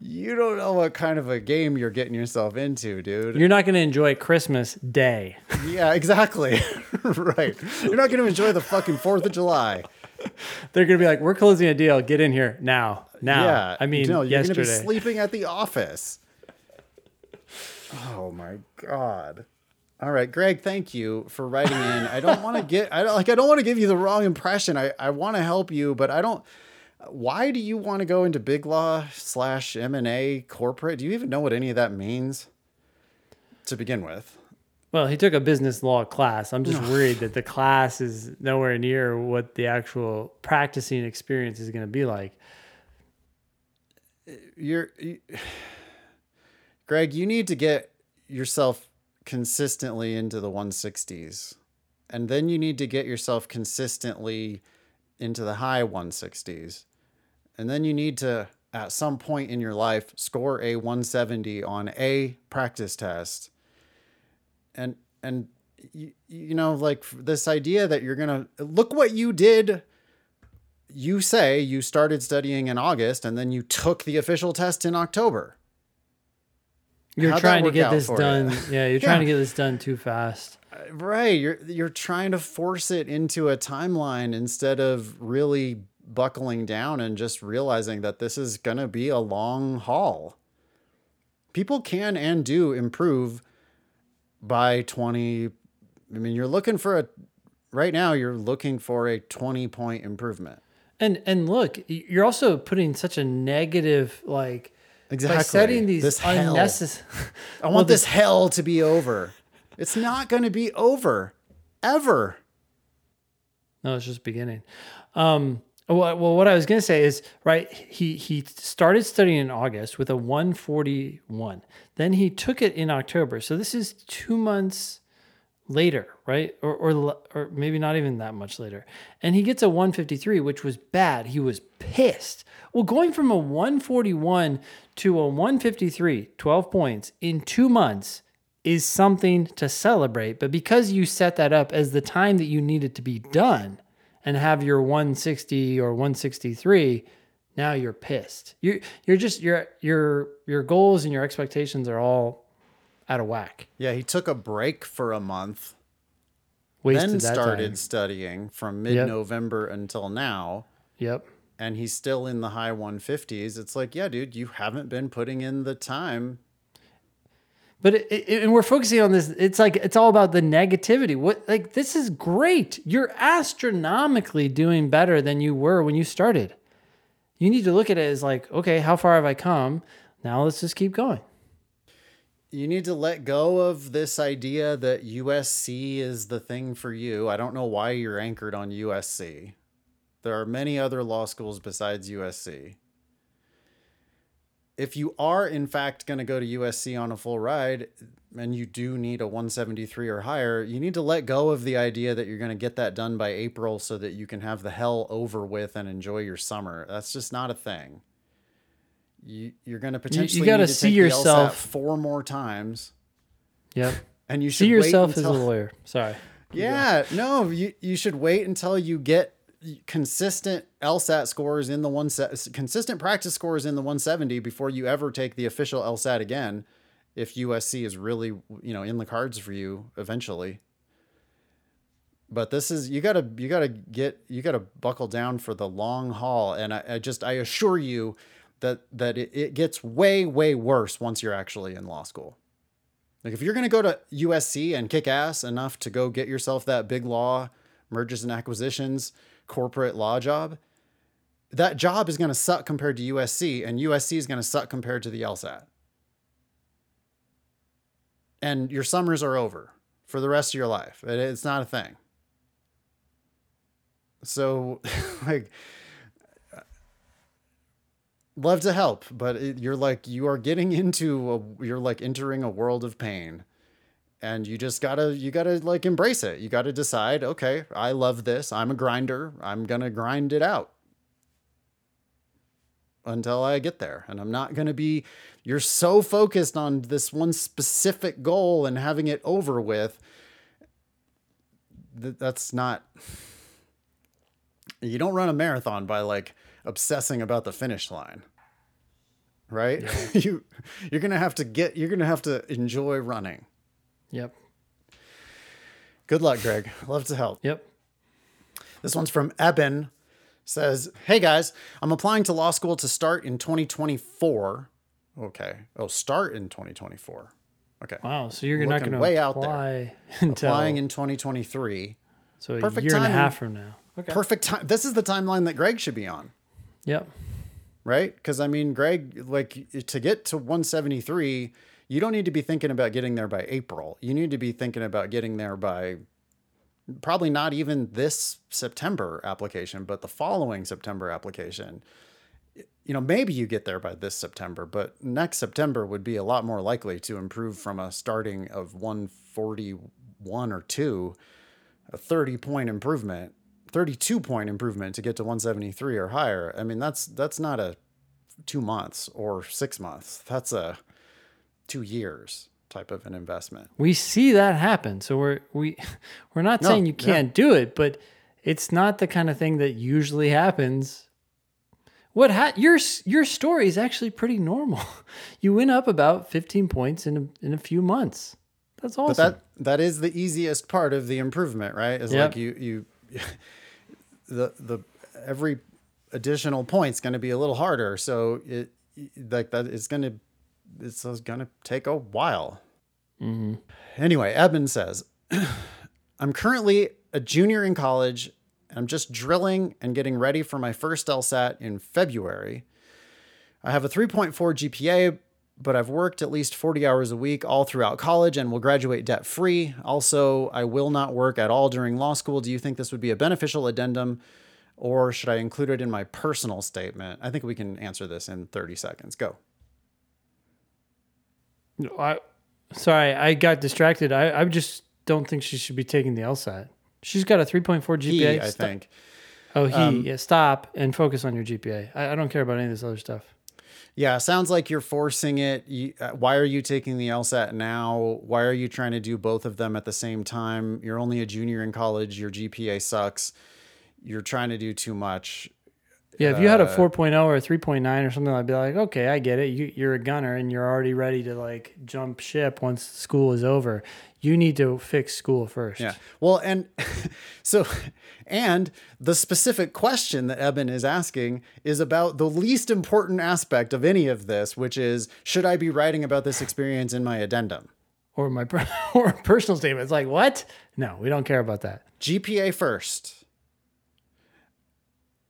you don't know what kind of a game you're getting yourself into, dude. You're not going to enjoy Christmas Day. yeah, exactly. <laughs> right. You're not going to enjoy the fucking 4th of July. They're going to be like, "We're closing a deal. Get in here now." Now. yeah. I mean, no, you're yesterday. going to be sleeping at the office. Oh my god. All right, Greg, thank you for writing in. I don't want to <laughs> get I don't like I don't want to give you the wrong impression. I I want to help you, but I don't why do you want to go into big law slash M and A corporate? Do you even know what any of that means to begin with? Well, he took a business law class. I'm just <laughs> worried that the class is nowhere near what the actual practicing experience is going to be like. You're, you, Greg, you need to get yourself consistently into the 160s. And then you need to get yourself consistently into the high 160s. And then you need to, at some point in your life, score a 170 on a practice test. And, and, you, you know, like this idea that you're going to look what you did you say you started studying in August and then you took the official test in October. You're How'd trying to get this done. you? Yeah, you're trying to get this done too fast. Uh, right, you're you're trying to force it into a timeline instead of really buckling down and just realizing that this is going to be a long haul. People can and do improve by 20 I mean, you're looking for a right now you're looking for a 20 point improvement. And and look, you're also putting such a negative like Exactly. by setting these This unnecessary. <laughs> I want this hell to be over. It's not going to be over ever. No, it's just beginning. Um, well, well, what I was going to say is, right, he, he started studying in August with a 141. Then he took it in October. So this is two months later, right? Or, or, or maybe not even that much later. And he gets a 153, which was bad. He was pissed. Well, going from a 141 to a 153, 12 points in two months is something to celebrate. But because you set that up as the time that you needed to be done and have your 160 or 163, now you're pissed. You're you're just your your your goals and your expectations are all out of whack. Yeah, he took a break for a month, Wasted then started time. studying from mid November until now, Yep. And he's still in the high 150s. It's like, yeah, dude, you haven't been putting in the time. But it, it, and we're focusing on this. It's like it's all about the negativity. What like this is great. You're astronomically doing better than you were when you started. You need to look at it as like, okay, how far have I come? Now let's just keep going. You need to let go of this idea that USC is the thing for you. I don't know why you're anchored on USC. There are many other law schools besides USC. If you are, in fact, going to go to USC on a full ride and you do need a 173 or higher, you need to let go of the idea that you're going to get that done by April so that you can have the hell over with and enjoy your summer. That's just not a thing. You, you're going to potentially you gotta need to see take the LSAT yourself- four more times. Yep. And you should See yourself as a lawyer. Sorry. <laughs> Yeah, no, you you should wait until you get consistent LSAT scores in the one se- consistent practice scores in the 170 before you ever take the official LSAT again. If USC is really you know in the cards for you eventually. But this is you gotta you gotta get you gotta buckle down for the long haul, and I, I just I assure you that that it, it gets way way worse once you're actually in law school. Like if you're to go to USC and kick ass enough to go get yourself that big law mergers and acquisitions corporate law job, that job is going to suck compared to USC and USC is going to suck compared to the LSAT. And your summers are over for the rest of your life. It, it's not a thing. So <laughs> like love to help, but it, you're like you are getting <laughs> into a, you're like entering a world of pain. And you just gotta you gotta like embrace it. You gotta decide, okay, I love this. I'm a grinder. I'm gonna grind it out until I get there. And I'm not gonna be you're so focused on this one specific goal and having it over with. That that's not you don't run a marathon by like obsessing about the finish line right yeah. <laughs> you you're gonna have to get you're gonna have to enjoy running yep. Good luck greg. Love to help. Yep. This one's from eben. Says hey guys i'm applying to law school to start in 2024 okay. Oh start in 2024 okay. Wow so you're Looking not gonna way out there. <laughs> until... applying in 2023 so a Perfect year and a half from now. Okay. Perfect time. This is the timeline that Greg should be on. Yep. Right? Because I mean, Greg, like to get to 173, you don't need to be thinking about getting there by April. You need to be thinking about getting there by probably not even this September application, but the following September application. You know, maybe you get there by this September, but next September would be a lot more likely to improve from a starting of 141 or 2, a 30 point improvement 32 point improvement to get to 173 or higher. I mean, that's that's not a two months or six months. That's a two years type of an investment. We see that happen. So we're we <laughs> we're not no, saying you can't yeah. do it, but it's not the kind of thing that usually happens. What ha- your your story is actually pretty normal. <laughs> You went up about 15 points in a, in a few months. That's awesome. But that that is the easiest part of the improvement, right? Is yep. like you you <laughs> the the every additional point's going to be a little harder. So it like that it's going to it's going to take a while. Mm-hmm. Anyway, Edmund says, <clears throat> I'm currently a junior in college. And I'm just drilling and getting ready for my first LSAT in February. I have a 3.4 GPA, but I've worked at least 40 hours a week all throughout college and will graduate debt free. Also, I will not work at all during law school. Do you think this would be a beneficial addendum or should I include it in my personal statement? I think we can answer this in 30 seconds. Go. No, I sorry, I got distracted. I, I just don't think she should be taking the LSAT. She's got a 3.4 GPA. He, I think. Oh, he. Um, yeah, stop and focus on your GPA. I, I don't care about any of this other stuff. Yeah, sounds like you're forcing it. You, uh, why are you taking the LSAT now? Why are you trying to do both of them at the same time? You're only a junior in college. Your GPA sucks. You're trying to do too much. Yeah, if you had a uh, 4.0 or a 3.9 or something, I'd be like, okay, I get it. You, you're a gunner and you're already ready to like jump ship once school is over. You need to fix school first. Yeah. Well, and <laughs> so, and the specific question that Eben is asking is about the least important aspect of any of this, which is should I be writing about this experience in my addendum? Or my <laughs> or personal statement. It's like, what? No, we don't care about that. GPA first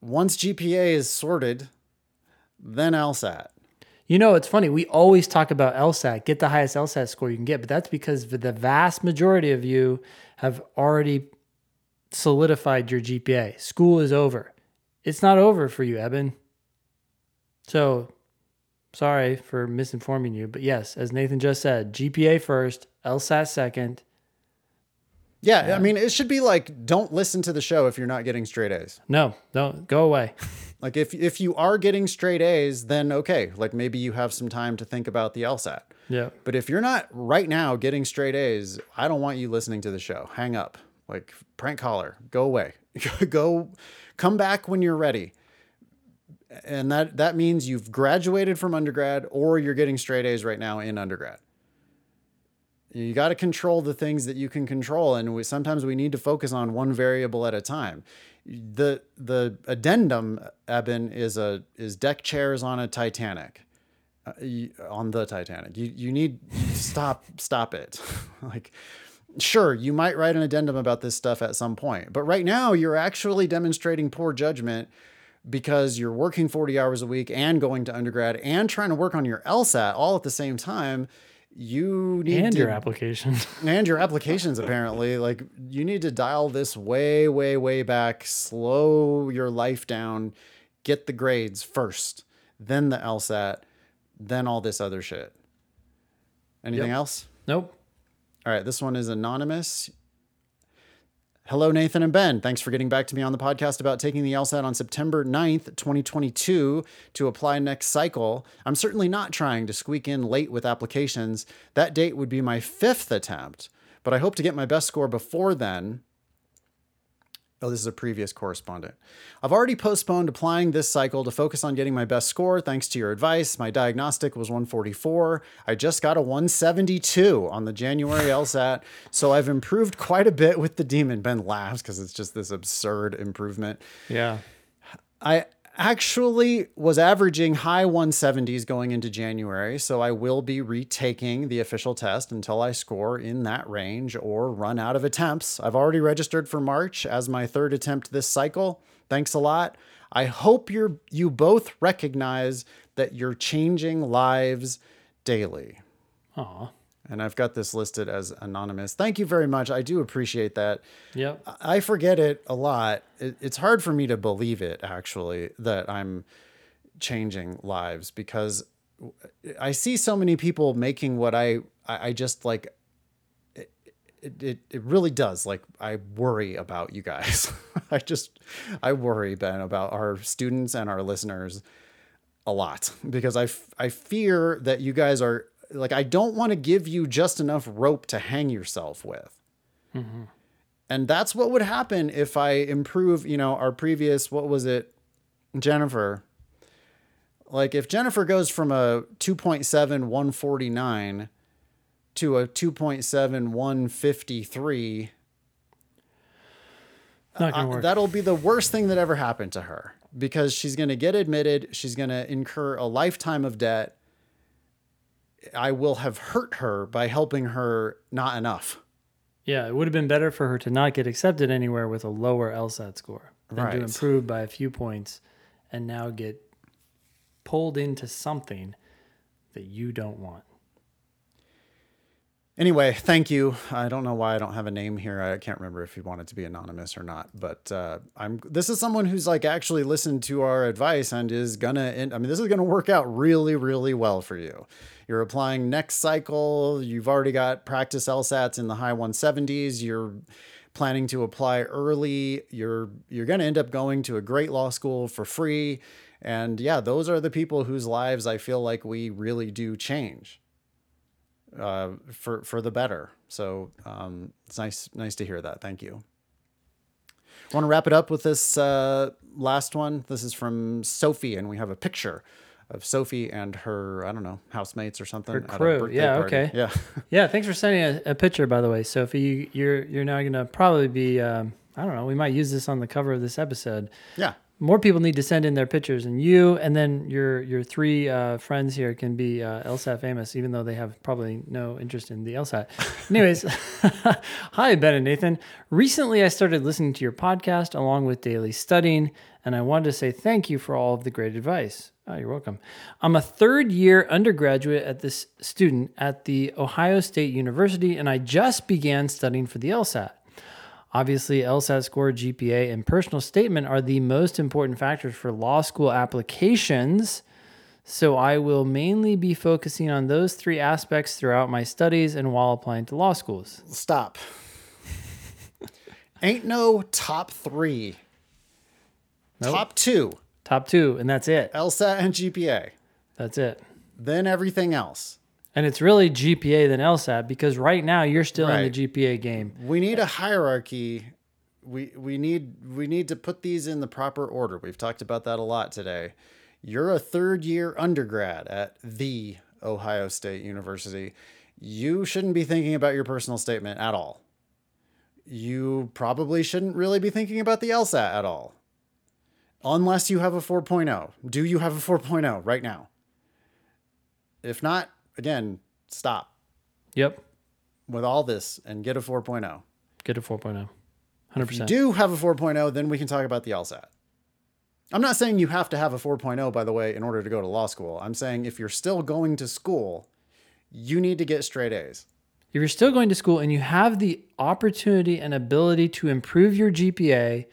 once GPA is sorted, then LSAT. You know, it's funny. We always talk about LSAT, get the highest LSAT score you can get, but that's because the vast majority of you have already solidified your GPA. School is over. It's not over for you, Eben. So, sorry for misinforming you, but yes, as Nathan just said, GPA first, LSAT second, yeah, yeah, I mean, it should be like, don't listen to the show if you're not getting straight A's. No, don't go away. <laughs> like if if you are getting straight A's, then okay, like maybe you have some time to think about the LSAT. Yeah. But if you're not right now getting straight A's, I don't want you listening to the show. Hang up. Like prank caller, go away. <laughs> go come back when you're ready. And that that means you've graduated from undergrad or you're getting straight A's right now in undergrad You got to control the things that you can control, and we, sometimes we need to focus on one variable at a time. The the addendum, Eben, is a is deck chairs on a Titanic, uh, on the Titanic. You you need stop stop it, <laughs> like. Sure, you might write an addendum about this stuff at some point, but right now you're actually demonstrating poor judgment because you're working 40 hours a week and going to undergrad and trying to work on your LSAT all at the same time you need and to, your application <laughs> and your applications apparently. Like you need to dial this way way way back. Slow your life down. Get the grades first then the lsat then all this other shit. Anything Yep. else? Nope. All right this one is anonymous Hello, Nathan and Ben. Thanks for getting back to me on the podcast about taking the LSAT on September 9th, 2022 to apply next cycle. I'm certainly not trying to squeak in late with applications. That date would be my fifth attempt, but I hope to get my best score before then. Oh, this is a previous correspondent. I've already postponed applying this cycle to focus on getting my best score thanks to your advice. My diagnostic was 144. I just got a 172 on the January <laughs> LSAT, so I've improved quite a bit with the demon. Ben laughs because it's just this absurd improvement. yeah I actually was averaging high 170s going into January, so I will be retaking the official test until I score in that range or run out of attempts. I've already registered for March as my third attempt this cycle. Thanks a lot. I hope you're you both recognize that you're changing lives daily. Aw. And I've got this listed as anonymous. Thank you very much. I do appreciate that. yep I forget it a lot. It's hard for me to believe it actually that I'm changing lives because I see so many people making what I I I just like. It, it, it really does like I worry about you guys. <laughs> I just I worry Ben about our students and our listeners a lot because I, f- I fear that you guys are like I don't want to give you just enough rope to hang yourself with. And that's what would happen if I improve, you know, our previous, what was it, Jennifer? Like if Jennifer goes from a 2.7 149 to a 2.7 153, not gonna uh, work that'll be the worst thing that ever happened to her because she's going to get admitted. She's going to incur a lifetime of debt. I will have hurt her by helping her not enough. yeah it would have been better for her to not get accepted anywhere with a lower lsat score than Right. to improve by a few points and now get pulled into something that you don't want Anyway, thank you. I don't know why I don't have a name here. I can't remember if you wanted to be anonymous or not. But uh, I'm. This is someone who's like actually listened to our advice and is gonna. I mean, this is gonna work out really, really well for you. You're applying next cycle. You've already got practice LSATs in the high 170s. You're planning to apply early. You're you're gonna end up going to a great law school for free. And yeah, those are the people whose lives I feel like we really do change uh, for for the better. So um, it's nice nice to hear that. Thank you. I want to wrap it up with this uh, last one. This is from Sophie, and we have a picture of Sophie and her I don't know housemates or something. Her at a crew. Yeah, party. okay. Yeah. <laughs> Yeah, thanks for sending a, a picture, by the way, Sophie. You, you're you're now gonna probably be. Um, I don't know. We might use this on the cover of this episode. yeah. More people need to send in their pictures, and you, and then your your three uh, friends here can be uh, LSAT famous, even though they have probably no interest in the LSAT. Anyways, <laughs> hi Ben and Nathan. Recently, I started listening to your podcast along with daily studying, and I wanted to say thank you for all of the great advice. Oh, you're welcome. I'm a third year undergraduate at this student at the Ohio State University, and I just began studying for the LSAT. Obviously, LSAT score, GPA, and personal statement are the most important factors for law school applications. So I will mainly be focusing on those three aspects throughout my studies and while applying to law schools. Stop. <laughs> Ain't no top three. Top two, Top two, and that's it. LSAT and GPA. That's it. Then everything else. And it's really GPA than LSAT because right now you're still in the GPA game. we need a hierarchy we we need we need to put these in the proper order we've talked about that a lot today you're a third year undergrad at the ohio state university you shouldn't be thinking about your personal statement at all. You probably shouldn't really be thinking about the LSAT at all. Unless you have a 4.0. Do you have a 4.0 right now? If not, again, stop Yep. with all this and get a 4.0. Get a 4.0. If you 100%. do have a 4.0, then we can talk about the LSAT. I'm not saying you have to have a 4.0, by the way, in order to go to law school. I'm saying if you're still going to school, you need to get straight A's. If you're still going to school and you have the opportunity and ability to improve your GPA,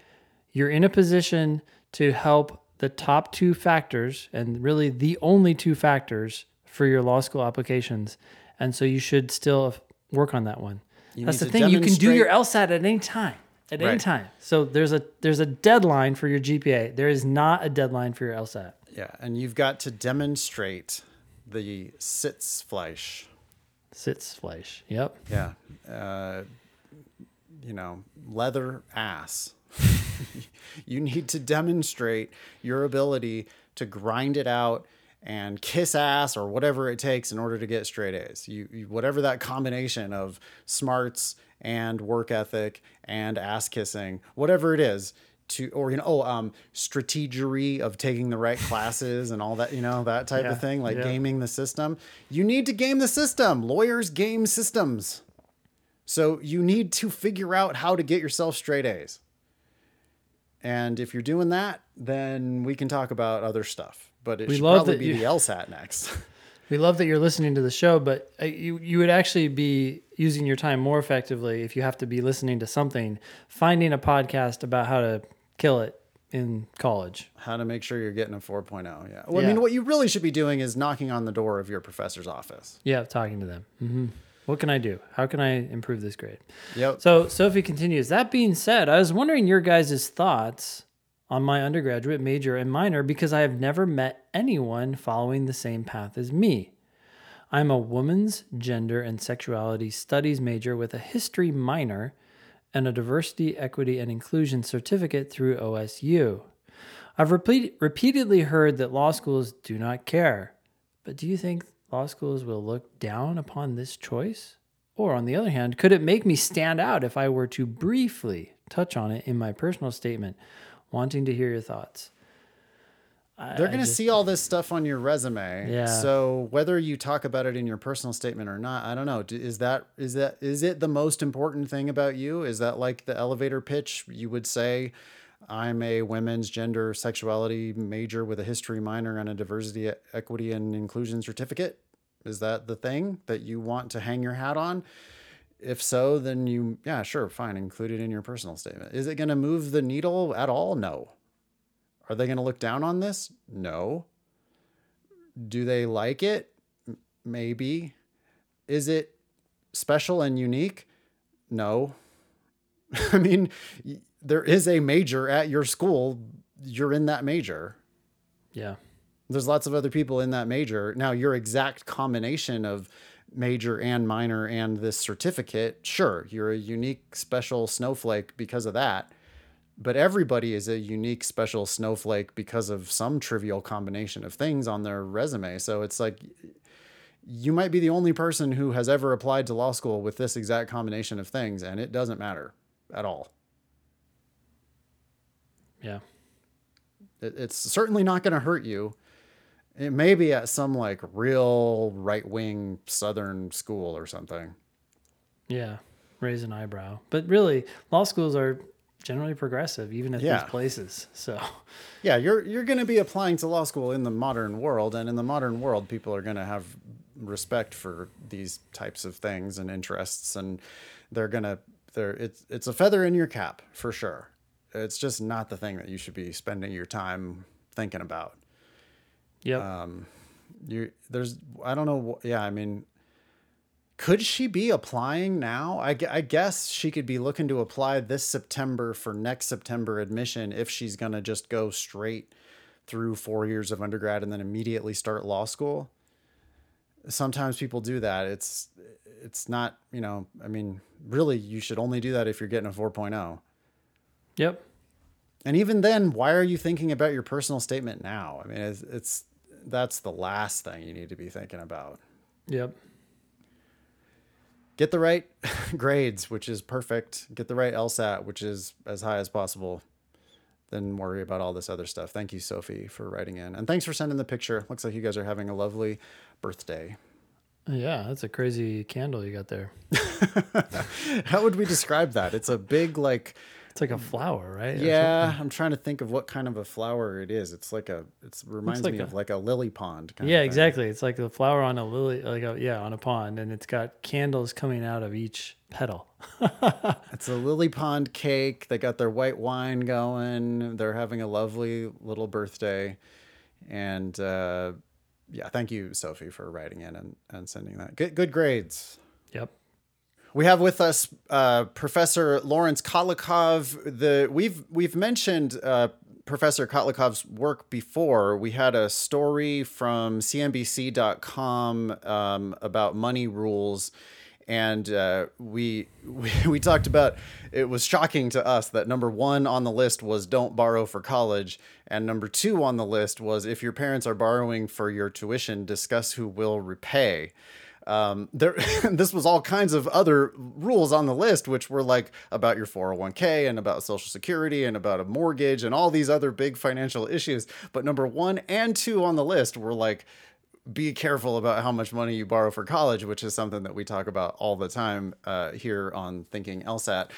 you're in a position to help the top two factors and really the only two factors for your law school applications. And so you should still work on that one. You That's the thing. You can do your LSAT at any time. At any time. So there's a there's a deadline for your GPA. There is not a deadline for your LSAT. Yeah, and you've got to demonstrate the Sitzfleisch. Sitzfleisch. Yep. Yeah. Uh, you know, leather ass. <laughs> you need to demonstrate your ability to grind it out and kiss ass or whatever it takes in order to get straight A's. You, you whatever that combination of smarts and work ethic and ass kissing, whatever it is, to or you know, oh, um, strategery of taking the right classes and all that, you know, that type Yeah, of thing, like yeah. gaming the system. You need to game the system. Lawyers game systems. So you need to figure out how to get yourself straight A's. And if you're doing that, then we can talk about other stuff. But it We should love probably be you- the <laughs> LSAT next. <laughs> We love that you're listening to the show, but uh, you you would actually be using your time more effectively if you have to be listening to something, finding a podcast about how to kill it in college. how to make sure you're getting a 4.0. Yeah. Well, I mean, what you really should be doing is knocking on the door of your professor's office. Yeah, talking to them. Mm-hmm. What can I do? How can I improve this grade? Yep. So Sophie continues. That being said, I was wondering your guys' thoughts on my undergraduate major and minor because I have never met anyone following the same path as me. I'm a woman's gender and sexuality studies major with a history minor and a diversity, equity, and inclusion certificate through OSU. I've repeat, repeatedly heard that law schools do not care, but do you think law schools will look down upon this choice? Or, on the other hand, could it make me stand out if I were to briefly touch on it in my personal statement? Wanting to hear your thoughts. I- They're going to see all this stuff on your resume. Yeah. So whether you talk about it in your personal statement or not, I don't know. Is that is that is it the most important thing about you? Is that like the elevator pitch you would say I'm a women's gender sexuality major with a history minor and a diversity, equity and inclusion certificate? Is that the thing that you want to hang your hat on? If so, then you yeah, sure, fine, include it in your personal statement. Is it going to move the needle at all? No. Are they going to look down on this? No. Do they like it? Maybe. Is it special and unique? No. <laughs> I mean, there is a major at your school. You're in that major. Yeah. There's lots of other people in that major. Now, your exact combination of major and minor and this certificate, sure, you're a unique, special snowflake because of that. But everybody is a unique, special snowflake because of some trivial combination of things on their resume. So it's like you might be the only person who has ever applied to law school with this exact combination of things, and it doesn't matter at all. Yeah. It's certainly not going to hurt you. Eh, it may be at some like real right wing Southern school or something. Yeah. Raise an eyebrow. But really, law schools are generally progressive, even at Yeah. these places. So, Yeah, you're you're going to be applying to law school in the modern world, and in the modern world, people are going to have respect for these types of things and interests, and they're gonna they're it's it's a feather in your cap for sure. It's just not the thing that you should be spending your time thinking about. Yep. Um, you there's i don't know yeah i mean could she be applying now I, I guess she could be looking to apply this september for next september admission if she's going to just go straight through four years of undergrad and then immediately start law school sometimes people do that it's it's not you know i mean really you should only do that if you're getting a 4.0 yep. and even then, why are you thinking about your personal statement now? I mean, it's, it's that's the last thing you need to be thinking about. Yep. get the right <laughs> grades, which is perfect. Get the right LSAT, which is as high as possible. Then worry about all this other stuff. Thank you, Sophie, for writing in. And thanks for sending the picture. Looks like you guys are having a lovely birthday. Yeah, that's a crazy candle you got there. <laughs> How would we describe that? It's a big, like, It's like a flower, right? Yeah, I'm trying to think of what kind of a flower it is. It's like a, it reminds like me a- of like a lily pond. Kind Yeah, exactly. It's like the flower on a lily, like a, yeah, on a pond, and it's got candles coming out of each petal. <laughs> It's a lily pond cake. They got their white wine going. They're having a lovely little birthday. And uh, yeah, thank you, Sophie, for writing in and, and sending that. Good, good grades. Yep. We have with us uh, Professor Lawrence Kotlikoff. The we've we've mentioned uh, Professor Kotlikoff's work before. We had a story from CNBC.com um, about money rules, and uh, we, we <laughs> we talked about. It was shocking to us that number one on the list was don't borrow for college, and number two on the list was if your parents are borrowing for your tuition, discuss who will repay um, there <laughs> this was all kinds of other rules on the list which were like about your 401k and about social security and about a mortgage and all these other big financial issues. But number 1 and 2 on the list were like be careful about how much money you borrow for college which is something that we talk about all the time uh, here on thinking lsat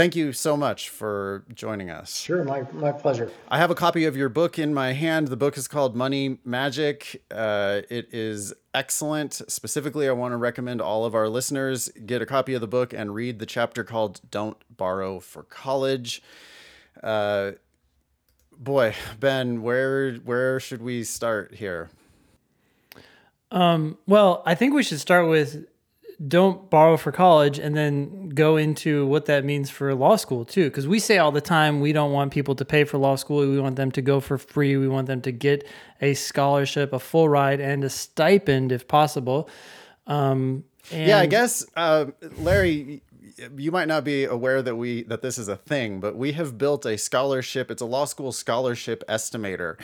thank you so much for joining us Sure, my, my pleasure. I have a copy of your book in my hand. The book is called Money Magic. Uh, it is excellent. Specifically, I want to recommend all of our listeners get a copy of the book and read the chapter called Don't Borrow for College. Uh, boy, Ben, where where should we start here? Well, I think we should start with don't borrow for college and then go into what that means for law school too because we say all the time we don't want people to pay for law school we want them to go for free we want them to get a scholarship a full ride and a stipend if possible um, and yeah, I guess uh, Larry, you might not be aware that we that this is a thing, but we have built a scholarship. It's a law school scholarship estimator.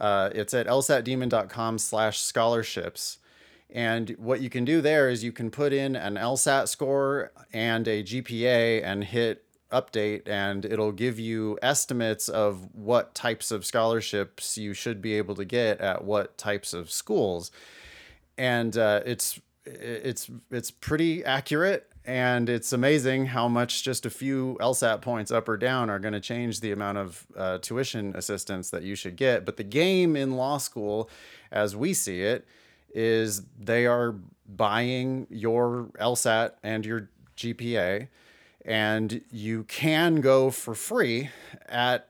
Uh, it's at lsatdemon.com slash scholarships. And what you can do there is you can put in an LSAT score and a GPA and hit update, and it'll give you estimates of what types of scholarships you should be able to get at what types of schools and uh, it's it's it's pretty accurate and it's amazing how much just a few LSAT points up or down are going to change the amount of uh, tuition assistance that you should get. But the game in law school, as we see it, is they are buying your LSAT and your GPA, and you can go for free at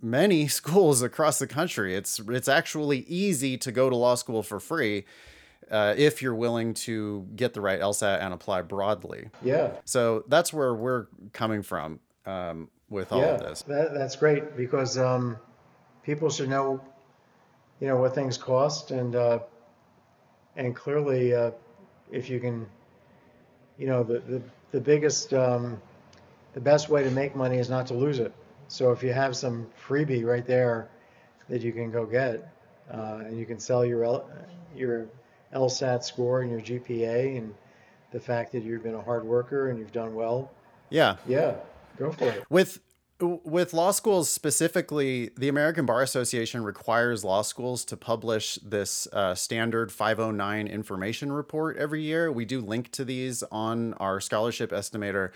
many <laughs> schools across the country. It's it's actually easy to go to law school for free uh, if you're willing to get the right LSAT and apply broadly. Yeah, So that's where we're coming from um, with all yeah, of this. that, that's great because um, people should know, you know, what things cost and uh, and clearly, uh, if you can, you know, the the, the biggest, um, the best way to make money is not to lose it. So if you have some freebie right there that you can go get, uh, and you can sell your L, your LSAT score and your GPA and the fact that you've been a hard worker and you've done well, Yeah. yeah, go for it. With with law schools specifically, the American Bar Association requires law schools to publish this uh, standard 509 information report every year. We do link to these on our scholarship estimator.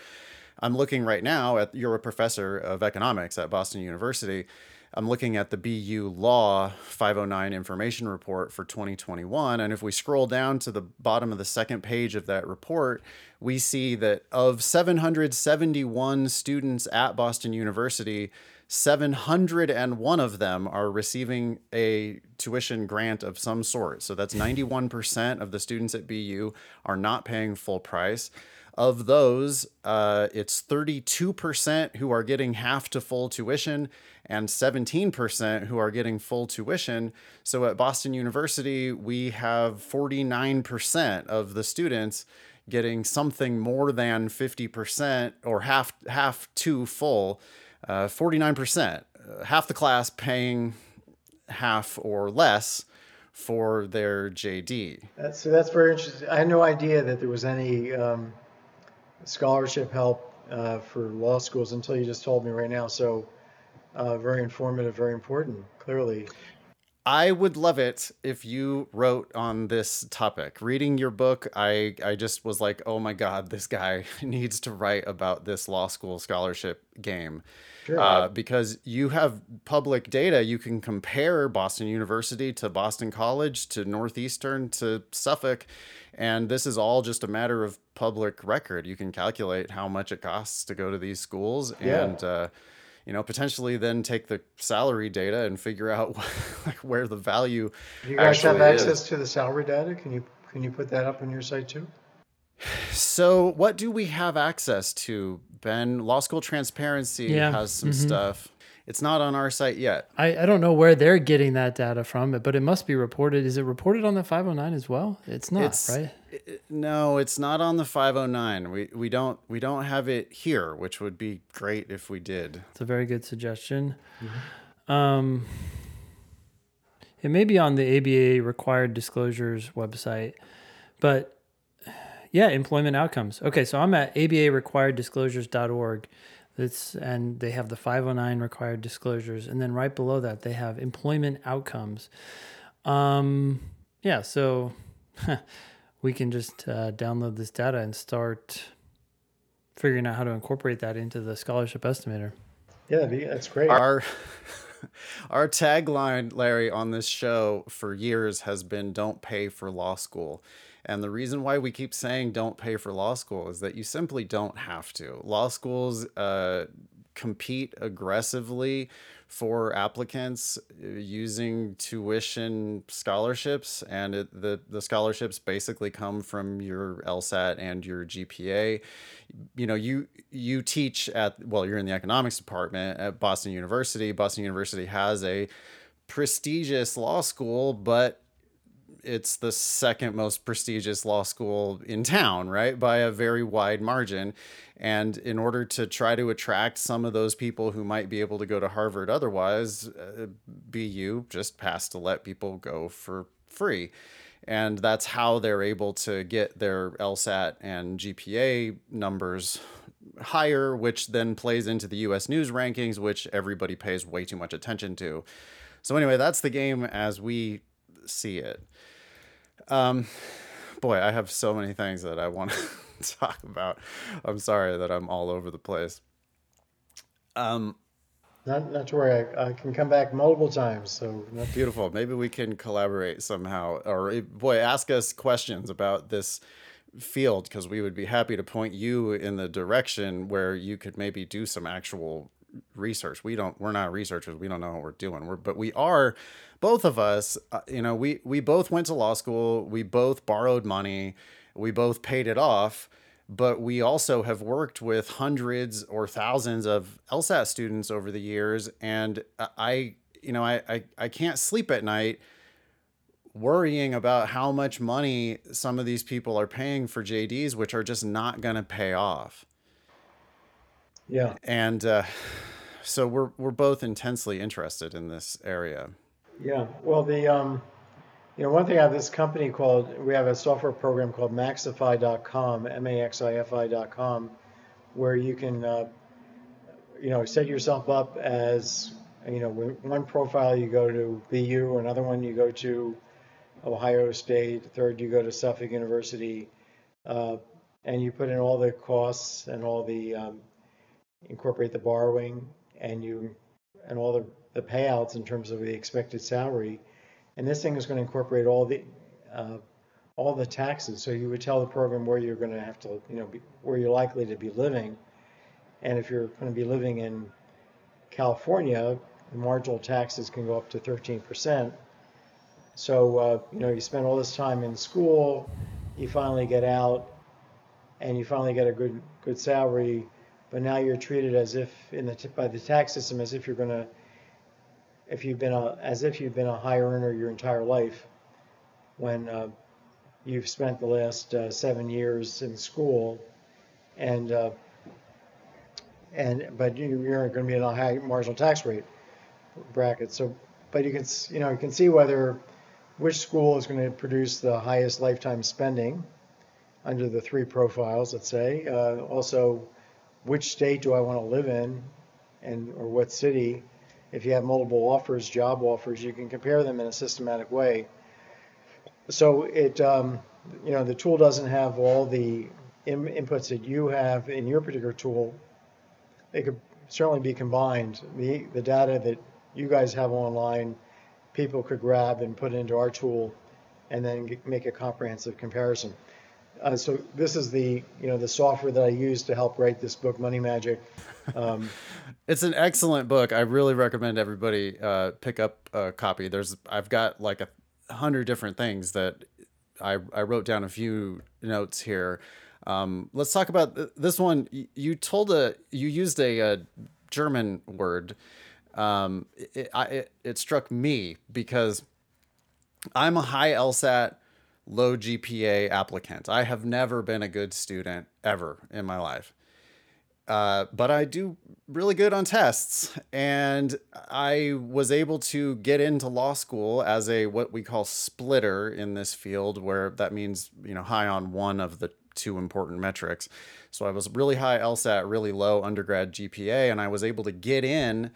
I'm looking right now at you're a professor of economics at Boston University. I'm looking at the BU Law 509 information report for 2021. And if we scroll down to the bottom of the second page of that report, we see that of 771 students at Boston University, 701 of them are receiving a tuition grant of some sort. So that's 91% of the students at BU are not paying full price. Of those, uh, it's 32% who are getting half to full tuition and 17% who are getting full tuition. So at Boston University, we have 49% of the students getting something more than 50% or half half to full, uh, 49%, uh, half the class paying half or less for their JD. That's, so that's very interesting. I had no idea that there was any um, scholarship help uh, for law schools until you just told me right now. So uh, very informative, very important, clearly. I would love it if you wrote on this topic. Reading your book, I I just was like, "Oh my god, this guy <laughs> needs to write about this law school scholarship game." Sure. Uh, because you have public data, you can compare Boston University to Boston College to Northeastern to Suffolk, and this is all just a matter of public record. You can calculate how much it costs to go to these schools, Yeah. and uh, you know potentially then take the salary data and figure out <laughs> like where the value Do you guys have actually is. access to the salary data? Can you can you put that up on your site too? So, what do we have access to, Ben? Law School Transparency Yeah, has some stuff. It's not on our site yet. I, I don't know where they're getting that data from, but it must be reported. Is it reported on the 509 as well? It's not, It's- right? No, it's not on the 509. We we don't we don't have it here, which would be great if we did. It's a very good suggestion. Um, it may be on the ABA required disclosures website, but yeah, employment outcomes. Okay, so I'm at abarequireddisclosures.org. That's and they have the 509 required disclosures, and then right below that they have employment outcomes. Um, yeah, so <laughs> we can just uh, download this data and start figuring out how to incorporate that into the scholarship estimator. Yeah, that's great. Our <laughs> our tagline, Larry, on this show for years has been "Don't pay for law school." And the reason why we keep saying don't pay for law school is that you simply don't have to. Law schools uh, compete aggressively for applicants uh, using tuition scholarships, and it, the the scholarships basically come from your LSAT and your GPA. You know, you you teach at well, you're in the economics department at Boston University. Boston University has a prestigious law school, but it's the second most prestigious law school in town, right? By a very wide margin. And in order to try to attract some of those people who might be able to go to Harvard otherwise, uh, BU just has to let people go for free. And that's how they're able to get their LSAT and GPA numbers higher, which then plays into the US news rankings, which everybody pays way too much attention to. So, anyway, that's the game as we see it. Um, boy, I have so many things that I want to <laughs> talk about. I'm sorry that I'm all over the place. Um, Not not to worry, I, I can come back multiple times. So not, beautiful. Maybe we can collaborate somehow, or eh, boy, ask us questions about this field because we would be happy to point you in the direction where you could maybe do some actual research. We don't. We're not researchers. We don't know what we're doing. We're, but we are. Both of us, uh, you know, we we both went to law school. We both borrowed money. We both paid it off. But we also have worked with hundreds or thousands of LSAT students over the years, and I, you know, I I, I can't sleep at night worrying about how much money some of these people are paying for JDs, which are just not going to pay off yeah, and uh, so we're we're both intensely interested in this area. yeah. Well, the um, you know, one thing I have this company called we have a software program called MaxiFi.com, M-A-X-I-F-I.com, where you can uh, you know set yourself up as you know one profile you go to BU, another one you go to Ohio State, third you go to Suffolk University, uh, and you put in all the costs and all the um, incorporate the borrowing and you and all the, the payouts in terms of the expected salary. And this thing is going to incorporate all the uh, all the taxes. So you would tell the program where you're going to have to, you know, be, where you're likely to be living. And if you're going to be living in California, the marginal taxes can go up to 13%. So, uh, you know, you spend all this time in school, you finally get out, and you finally get a good good salary, but now you're treated as if in the by the tax system as if you're going to if you've been a as if you've been a high earner your entire life when uh, you've spent the last uh, seven years in school and uh, and but you- you're going to be in a high marginal tax rate bracket so but you can you know you can see whether which school is going to produce the highest lifetime spending under the three profiles, let's say. Uh, also, which state do I want to live in and or what city? If you have multiple offers, job offers, you can compare them in a systematic way. So it, um, you know, the tool doesn't have all the in, inputs that you have in your particular tool. It could certainly be combined. The the data that you guys have online, people could grab and put into our tool, and then make a comprehensive comparison. Uh, so this is the you know the software that I use to help write this book, Money Magic. Um, <laughs> it's an excellent book. I really recommend everybody uh, pick up a copy. There's I've got like a hundred different things that I I wrote down a few notes here. Um, let's talk about this one. You told a you used a, a German word. Um, it, I, it, it struck me because I'm a high LSAT low GPA applicant. I have never been a good student ever in my life. Uh, but I do really good on tests, and I was able to get into law school as a what we call splitter in this field, where that means you know high on one of the two important metrics. So I was really high LSAT, really low undergrad GPA, and I was able to get in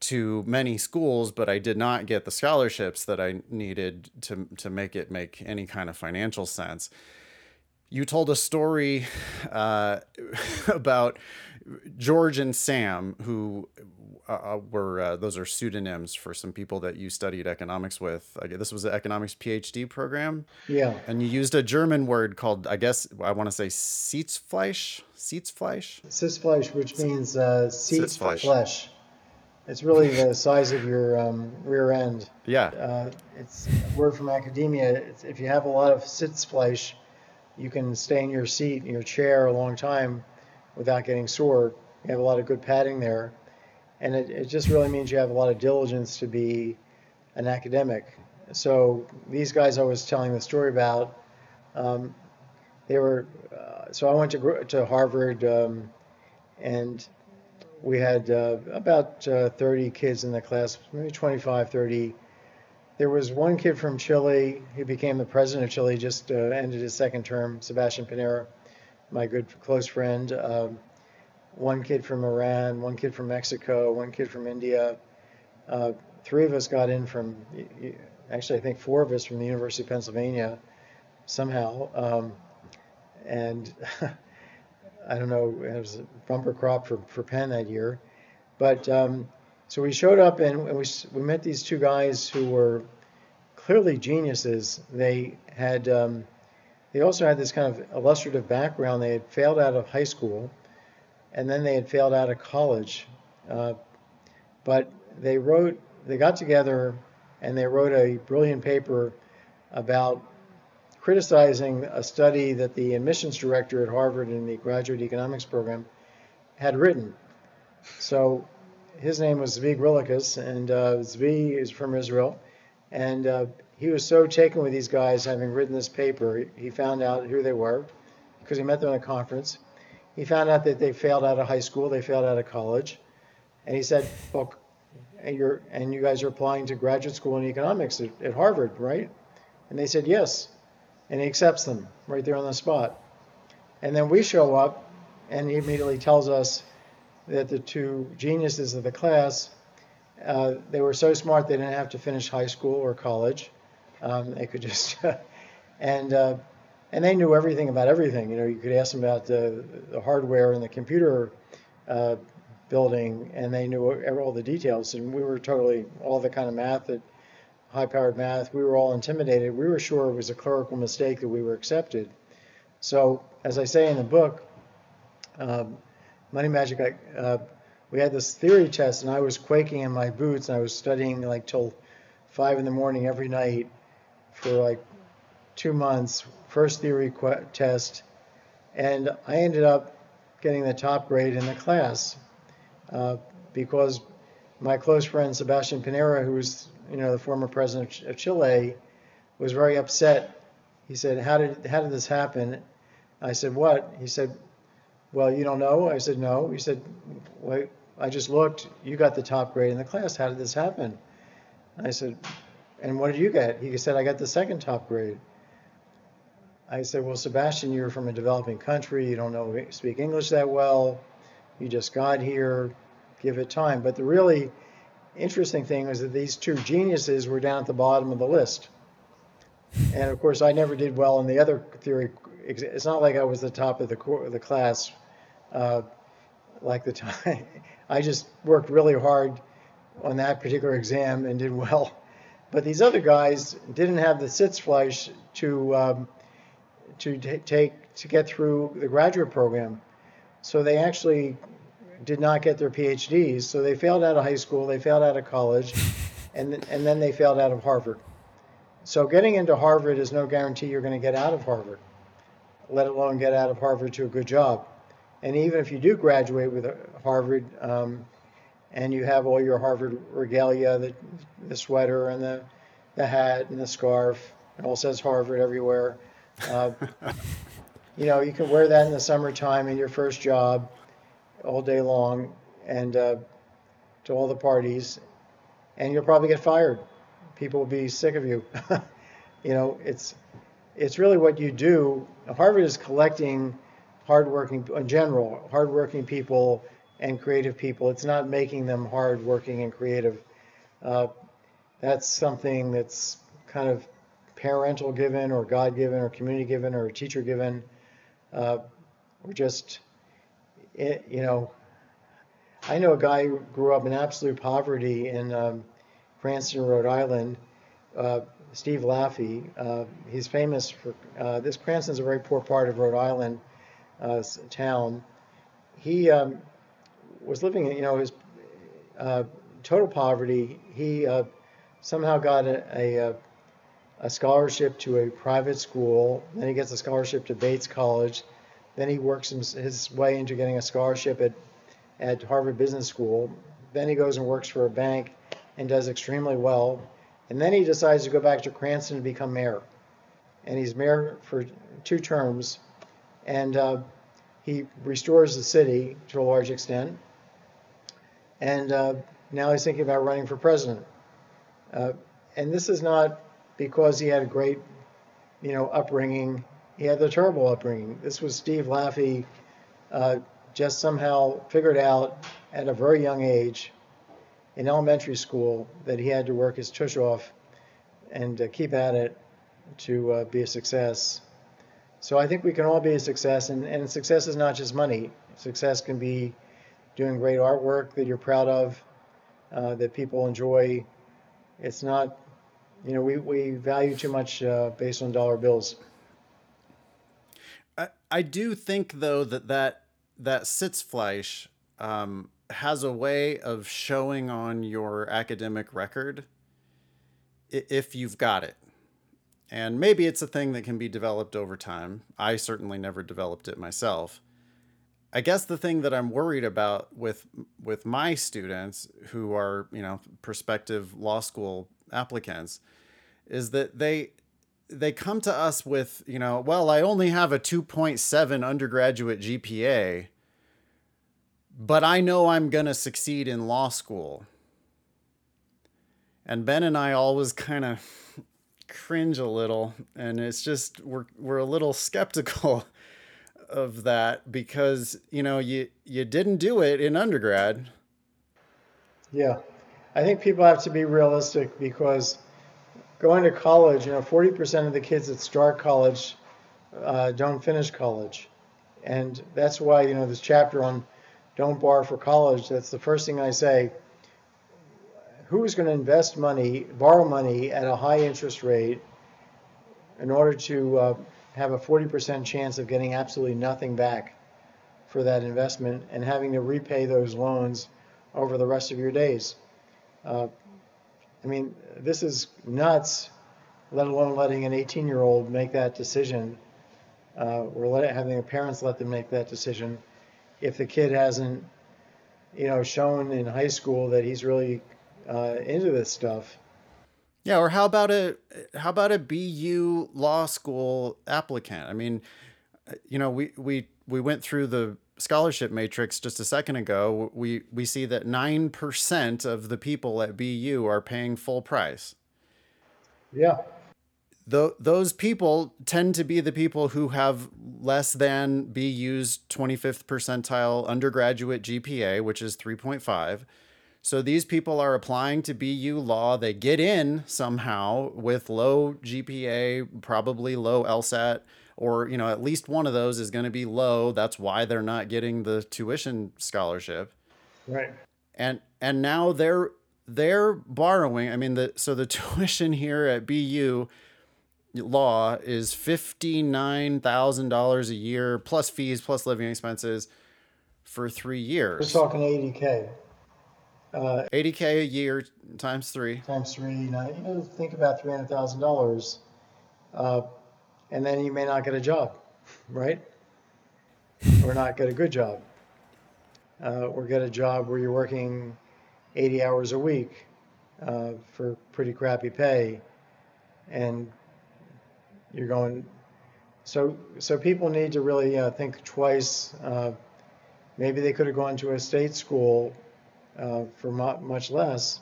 to many schools, but I did not get the scholarships that I needed to to make it make any kind of financial sense. You told a story uh, <laughs> about George and Sam, who uh, uh, were uh, those are pseudonyms for some people that you studied economics with. This was an economics PhD program. Yeah. And you used a German word called, I guess, I want to say Sitzfleisch. Sitzfleisch. Sitzfleisch, which means uh, seat flesh. It's really the size of your um, rear end. Yeah. Uh, it's a word from academia. It's, if you have a lot of sitzfleisch, you can stay in your seat, in your chair, a long time without getting sore. You have a lot of good padding there. And it, it just really means you have a lot of diligence to be an academic. So these guys I was telling the story about, um, they were, uh, so I went to, to Harvard um, and we had uh, about uh, 30 kids in the class, maybe 25, 30. There was one kid from Chile. who became the president of Chile, just uh, ended his second term, Sebastian Pinera, my good close friend. Um, one kid from Iran, one kid from Mexico, one kid from India. Uh, three of us got in from, actually, I think four of us from the University of Pennsylvania somehow. Um, and <laughs> I don't know, it was a bumper crop for, for Penn that year. But um, so we showed up and we, we met these two guys who were clearly geniuses. They had, um, they also had this kind of illustrative background. They had failed out of high school and then they had failed out of college. Uh, but they wrote, they got together and they wrote a brilliant paper about criticizing a study that the admissions director at Harvard in the graduate economics program had written. So his name was Zvi Griliches, and uh, Zvi is from Israel. And uh, he was so taken with these guys having written this paper, he found out who they were because he met them at a conference. He found out that they failed out of high school, they failed out of college. And he said, Well, and, you're, and you guys are applying to graduate school in economics at, at Harvard, right? And they said, Yes and he accepts them right there on the spot. And then we show up, and he immediately tells us that the two geniuses of the class, uh, they were so smart they didn't have to finish high school or college. Um, they could just, <laughs> and uh, and they knew everything about everything. You know, you could ask them about the, the hardware and the computer uh, building, and they knew all the details. And we were totally all the kind of math that high powered math, we were all intimidated. We were sure it was a clerical mistake that we were accepted. So, as I say in the book, um, Money Magic, I, uh, we had this theory test, and I was quaking in my boots, and I was studying like till five in the morning every night for like two months, first theory test, and I ended up getting the top grade in the class uh, because my close friend Sebastian Pinera, who was you know, the former president of Chile, was very upset. He said, "How did how did this happen?" I said, "What?" He said, "Well, you don't know." I said, "No." He said, "Wait, I just looked. You got the top grade in the class. How did this happen?" I said, and what did you get? He said, I got the second top grade. I said, well, Sebastian, you're from a developing country. You don't know speak English that well. You just got here. Give it time. But the really interesting thing was that these two geniuses were down at the bottom of the list. And of course, I never did well in the other theory. It's not like I was the top of the the class, uh, like the time. <laughs> I just worked really hard on that particular exam and did well. But these other guys didn't have the Sitzfleisch to um, to t- take to get through the graduate program, so they actually did not get their PhDs. So they failed out of high school, they failed out of college, <laughs> and and then they failed out of Harvard. So getting into Harvard is no guarantee you're going to get out of Harvard, let alone get out of Harvard to a good job. And even if you do graduate with Harvard, um, and you have all your Harvard regalia, the, the sweater and the, the hat and the scarf. It all says Harvard everywhere. Uh, <laughs> you know, you can wear that in the summertime in your first job all day long and uh, to all the parties, and you'll probably get fired. People will be sick of you. <laughs> you know, it's it's really what you do. Harvard is collecting hardworking, in general, hardworking people and creative people. It's not making them hardworking and creative. Uh, that's something that's kind of parental given or God given or community given or teacher given. Uh, or just, it, you know, I know a guy who grew up in absolute poverty in um, Cranston, Rhode Island. Uh, Steve Laffey. Uh, he's famous for uh, this. Cranston's a very poor part of Rhode Island uh, town. He um, was living, you know, his uh, total poverty. He uh, somehow got a, a, a, scholarship to a private school. Then he gets a scholarship to Bates College. Then he works his way into getting a scholarship at, at Harvard Business School. Then he goes and works for a bank and does extremely well. And then he decides to go back to Cranston and become mayor. And he's mayor for two terms. And uh, he restores the city to a large extent and uh, now he's thinking about running for president. Uh, and this is not because he had a great, you know, upbringing. He had the terrible upbringing. This was Steve Laffey, uh, just somehow figured out at a very young age, in elementary school, that he had to work his tush off and uh, keep at it to uh, be a success. So I think we can all be a success, and, and success is not just money. Success can be doing great artwork that you're proud of, uh, that people enjoy. It's not, you know, we, we value too much uh, based on dollar bills. I, do think though that that that Sitzfleisch um, has a way of showing on your academic record if you've got it. And maybe it's a thing that can be developed over time. I certainly never developed it myself. I guess the thing that I'm worried about with with my students who are, you know, prospective law school applicants is that they they come to us with, you know, well, I only have a 2.7 undergraduate GPA, but I know I'm going to succeed in law school. And Ben and I always kind of <laughs> cringe a little and it's just we're we're a little skeptical <laughs> of that because you know you you didn't do it in undergrad. Yeah, I think people have to be realistic because going to college, you know, 40% of the kids that start college uh, don't finish college, and that's why you know this chapter on don't borrow for college. That's the first thing I say. Who is going to invest money, borrow money at a high interest rate in order to uh, have a 40% chance of getting absolutely nothing back for that investment and having to repay those loans over the rest of your days. Uh, I mean, this is nuts, let alone letting an 18 year old make that decision uh, or let having the parents let them make that decision if the kid hasn't, you know, shown in high school that he's really uh, into this stuff. Yeah, or how about a how about a BU law school applicant? I mean, you know, we we we went through the scholarship matrix just a second ago. We we see that 9% of the people at BU are paying full price. Yeah. Th- those people tend to be the people who have less than BU's 25th percentile undergraduate GPA, which is 3.5. So these people are applying to BU law. They get in somehow with low GPA, probably low LSAT, or you know at least one of those is going to be low. That's why they're not getting the tuition scholarship. Right. And and now they're they're borrowing. I mean the so the <laughs> tuition here at BU law is fifty nine thousand dollars a year plus fees plus living expenses for three years We're talking 80K. Uh, 80k a year times three. times three. Now, you know, think about $300,000. Uh, and then you may not get a job, right? or not get a good job. Uh, or get a job where you're working 80 hours a week uh, for pretty crappy pay. And you're going, so, so people need to really uh, think twice. Uh, maybe they could have gone to a state school uh, for mu- much less.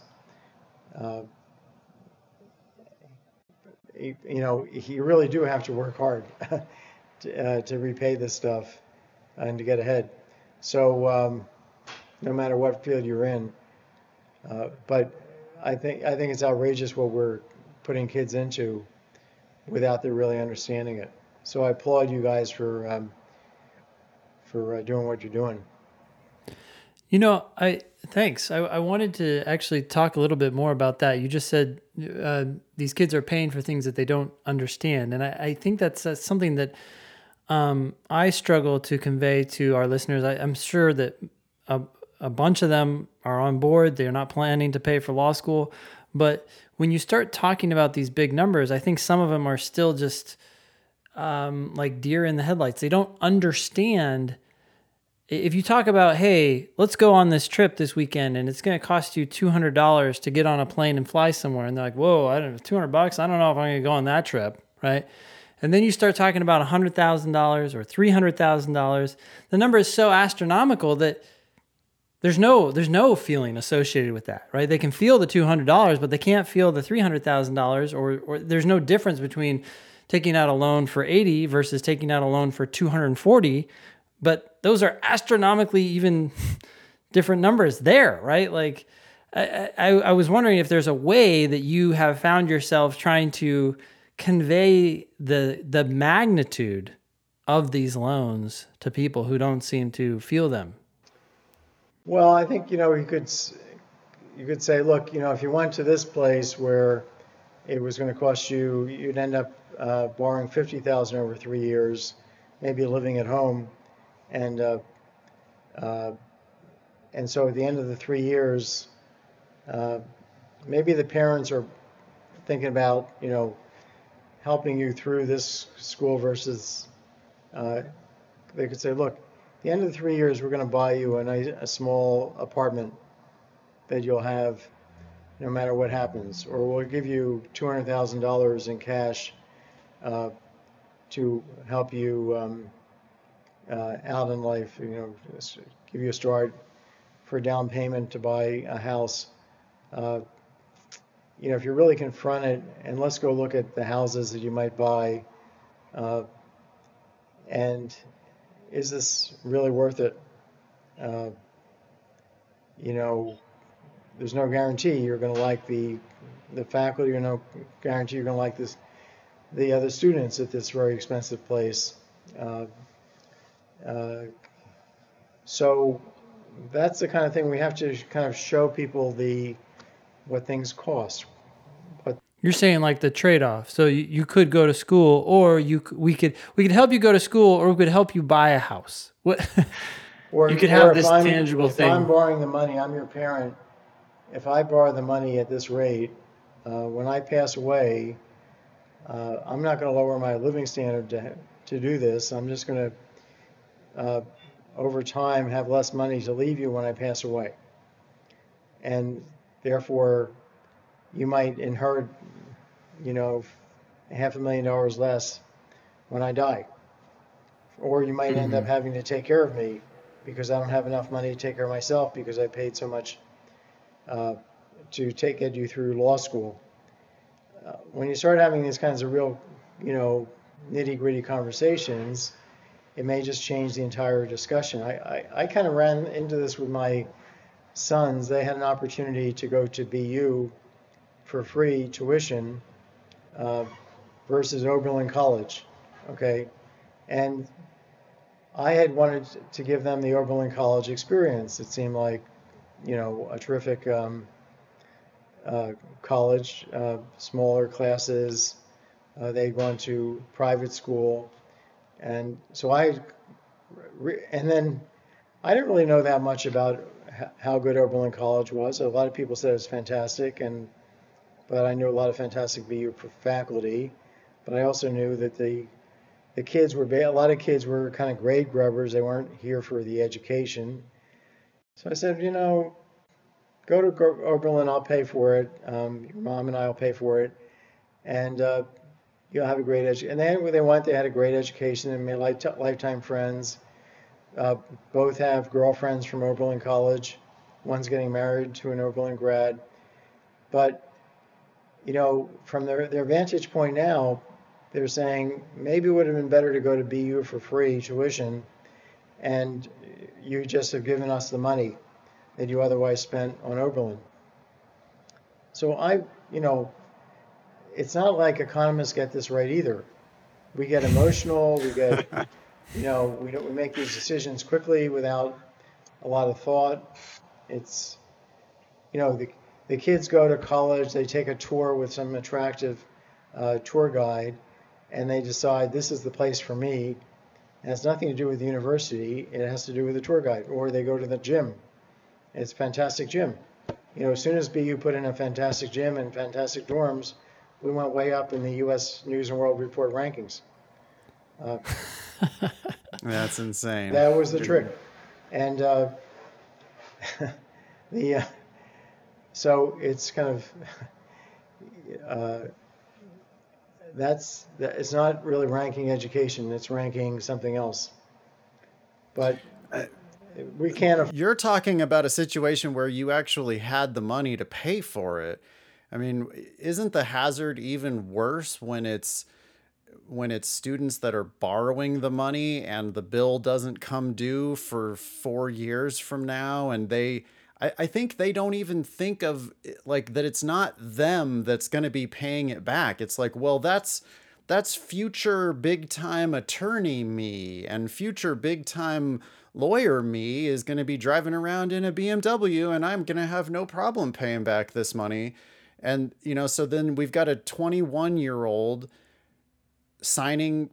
You, know, you really do have to work hard <laughs> to, uh, to repay this stuff and to get ahead. So, um, no matter what field you're in, uh, but I think I think it's outrageous what we're putting kids into without them really understanding it. So I applaud you guys for um, for uh, doing what you're doing. You know, I thanks. I, I wanted to actually talk a little bit more about that. You just said uh, these kids are paying for things that they don't understand, and I, I think that's, that's something that um, I struggle to convey to our listeners. I, I'm sure that a, a bunch of them are on board. They're not planning to pay for law school, but when you start talking about these big numbers, I think some of them are still just um, like deer in the headlights. They don't understand if you talk about, hey, let's go on this trip this weekend and it's going to cost you $200 to get on a plane and fly somewhere. And they're like, whoa, I don't know, 200 bucks. I don't know if I'm going to go on that trip. Right. And then you start talking about $100,000 or $300,000. The number is so astronomical that there's no there's no feeling associated with that, right? They can feel the $200, but they can't feel the $300,000 or or there's no difference between taking out a loan for 80 versus taking out a loan for 240 but those are astronomically even <laughs> different numbers there, right? Like, I, I, I, was wondering if there's a way that you have found yourself trying to convey the the magnitude of these loans to people who don't seem to feel them. Well, I think you know you could you could say, look, you know, if you went to this place where it was going to cost you, you'd end up uh, borrowing fifty thousand over three years, maybe living at home and uh, uh, and so at the end of the three years, uh, maybe the parents are thinking about you know helping you through this school versus uh, they could say, look, at the end of the three years, we're going to buy you a nice, a small apartment that you'll have no matter what happens, or we'll give you two hundred thousand dollars in cash uh, to help you. Um, uh, out in life, you know, give you a start for a down payment to buy a house. Uh, you know, if you're really confronted, and let's go look at the houses that you might buy, uh, and is this really worth it? Uh, you know, there's no guarantee you're going to like the the faculty, or no guarantee you're going to like this the other students at this very expensive place. Uh, uh, so that's the kind of thing we have to kind of show people the what things cost. But you're saying like the trade-off. So you, you could go to school, or you we could we could help you go to school, or we could help you buy a house. What? <laughs> or you could have this I'm, tangible if thing. I'm borrowing the money, I'm your parent. If I borrow the money at this rate, uh, when I pass away, uh, I'm not going to lower my living standard to to do this. I'm just going to uh, over time have less money to leave you when I pass away. And therefore, you might inherit, you know, half a million dollars less when I die. Or you might end up having to take care of me because I don't have enough money to take care of myself because I paid so much uh, to take you through law school. uh, when you start having these kinds of real, you know, nitty gritty conversations, it may just change the entire discussion. I, I, I kind of ran into this with my sons. They had an opportunity to go to BU for free tuition uh, versus Oberlin College. Okay. And I had wanted to give them the Oberlin College experience. It seemed like, you know, a terrific um, uh, college, uh, smaller classes. Uh, they'd gone to private school, and so I, and then I didn't really know that much about how good Oberlin College was. A lot of people said it was fantastic, and but I knew a lot of fantastic BU faculty. But I also knew that the the kids were a lot of kids were kind of grade grubbers. They weren't here for the education. So I said, you know, go to Oberlin. I'll pay for it. Um, your mom and I will pay for it, and uh, you'll have a great education. And then when they went, they had a great education and made lifetime friends. Uh, both have girlfriends from Oberlin College. One's getting married to an Oberlin grad. But, you know, from their, their vantage point now, they're saying maybe it would have been better to go to BU for free tuition and you just have given us the money that you otherwise spent on Oberlin. So I, you know, it's not like economists get this right either. We get emotional, we get, <laughs> you know, we, we make these decisions quickly without a lot of thought. It's, you know, the, the kids go to college, they take a tour with some attractive uh, tour guide, and they decide this is the place for me. It has nothing to do with the university, it has to do with the tour guide. Or they go to the gym. It's a fantastic gym. You know, as soon as BU put in a fantastic gym and fantastic dorms, we went way up in the U.S. News and World Report rankings. Uh, <laughs> That's insane. That was the trick, and uh, <laughs> the uh, so it's kind of <laughs> uh, that's that, it's not really ranking education; it's ranking something else. But we can't. You're talking about a situation where you actually had the money to pay for it I mean, isn't the hazard even worse when it's when it's students that are borrowing the money and the bill doesn't come due for four years from now? And they I, I think they don't even think of like that it's not them that's going to be paying it back. It's like well that's that's future big time attorney me and future big time lawyer me is going to be driving around in a BMW and I'm going to have no problem paying back this money and, you know, so then we've got a 21 year old signing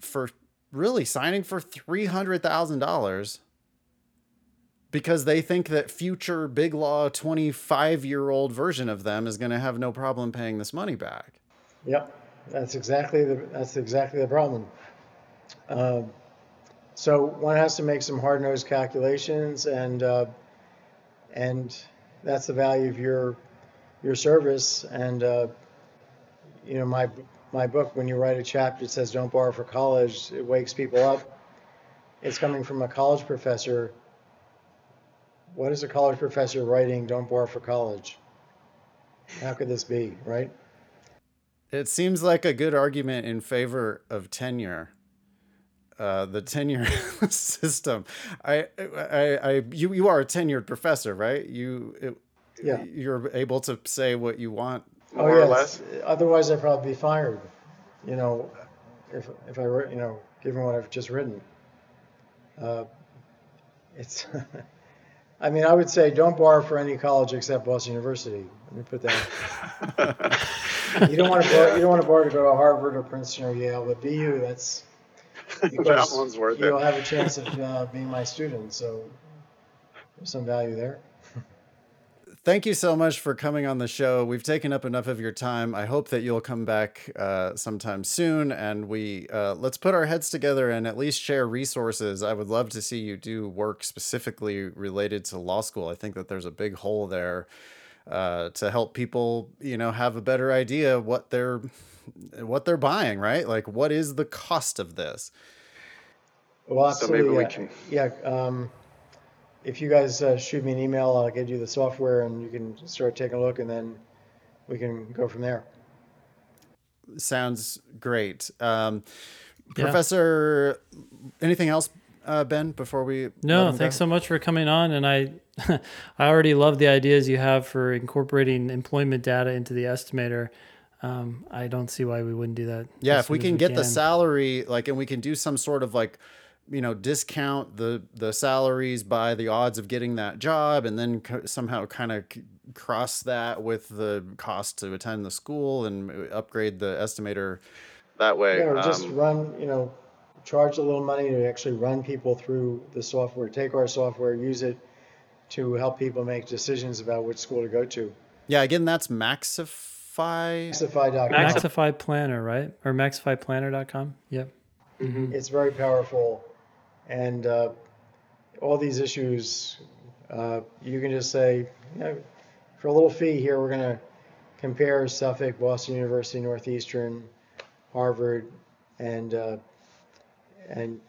for really signing for $300,000 because they think that future big law 25 year old version of them is going to have no problem paying this money back. Yep. That's exactly the, that's exactly the problem. Um, so one has to make some hard nosed calculations and, uh, and that's the value of your your service. And uh, you know, my my book, when you write a chapter, it says "Don't borrow for college." It wakes people up. It's coming from a college professor. What is a college professor writing? Don't borrow for college. How could this be, right? It seems like a good argument in favor of tenure. Uh, the tenure <laughs> system. I, I, I, you, you are a tenured professor, right? You, yeah. you're able to say what you want. Oh yeah. less. Otherwise, I'd probably be fired. You know, if if I were, you know, given what I've just written. Uh, it's. <laughs> I mean, I would say don't borrow for any college except Boston University. Let me put that. <laughs> you don't want to borrow, you don't want to borrow to go to Harvard or Princeton or Yale, but BU that's <laughs> that one's worth you'll it. You'll have a chance of uh, being my student, so there's some value there thank you so much for coming on the show. We've taken up enough of your time. I hope that you'll come back uh, sometime soon, and we uh, let's put our heads together and at least share resources. I would love to see you do work specifically related to law school. I think that there's a big hole there uh, to help people, you know, have a better idea what they're what they're buying. Right? Like, what is the cost of this? Well, absolutely. So maybe we can. Yeah. Um, if you guys uh, shoot me an email, I'll get you the software and you can start taking a look and then we can go from there. sounds great. Um, Yeah. Professor, anything else, uh, Ben? Before we No, thanks go? so much for coming on. And I, <laughs> I already love the ideas you have for incorporating employment data into the estimator. Um, I don't see why we wouldn't do that. Yeah, if we soon as can get the salary, like, and we can do some sort of like, you know, discount the the salaries by the odds of getting that job, and then co- somehow kind of c- cross that with the cost to attend the school and uh, upgrade the estimator that way. Yeah, or just um, run, you know, charge a little money to actually run people through the software. Take our software, use it to help people make decisions about which school to go to. yeah, again, that's MaxiFi. MaxiFi.com. MaxiFi Planner, right? Or MaxiFiPlanner.com. Yep. Mm-hmm. Mm-hmm. It's very powerful, and uh, all these issues, uh, you can just say, you know, for a little fee here, we're going to compare Suffolk, Boston University, Northeastern, Harvard, and uh, and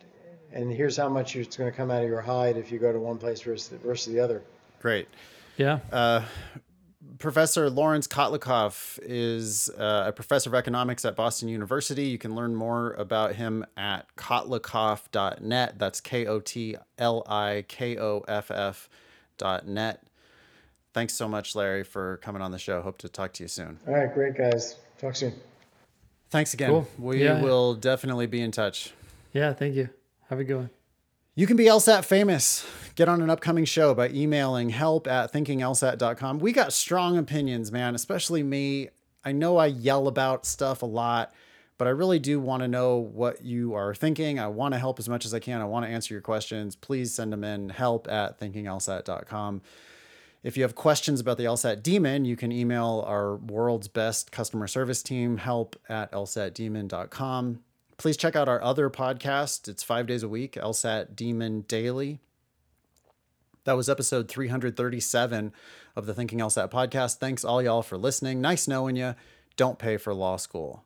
and here's how much it's going to come out of your hide if you go to one place versus versus the other. Great. Yeah. Uh, Professor Lawrence Kotlikoff is uh, a professor of economics at Boston University. You can learn more about him at kotlikoff.net. That's K O T L I K O F F dot net. Thanks so much, Larry, for coming on the show. Hope to talk to you soon. All right, great guys. Talk soon. Thanks again. Cool. We Yeah. will definitely be in touch. Yeah. Thank you. Have a good one. You can be LSAT famous. Get on an upcoming show by emailing help at thinkinglsat.com. We got strong opinions, man, especially me. I know I yell about stuff a lot, but I really do want to know what you are thinking. I want to help as much as I can. I want to answer your questions. Please send them in help at thinkinglsat.com. If you have questions about the LSAT Demon, you can email our world's best customer service team, help at lsatdemon.com. Please check out our other podcast. It's five days a week, LSAT Demon Daily. That was episode 337 of the Thinking LSAT podcast. Thanks all y'all for listening. Nice knowing you. Don't pay for law school.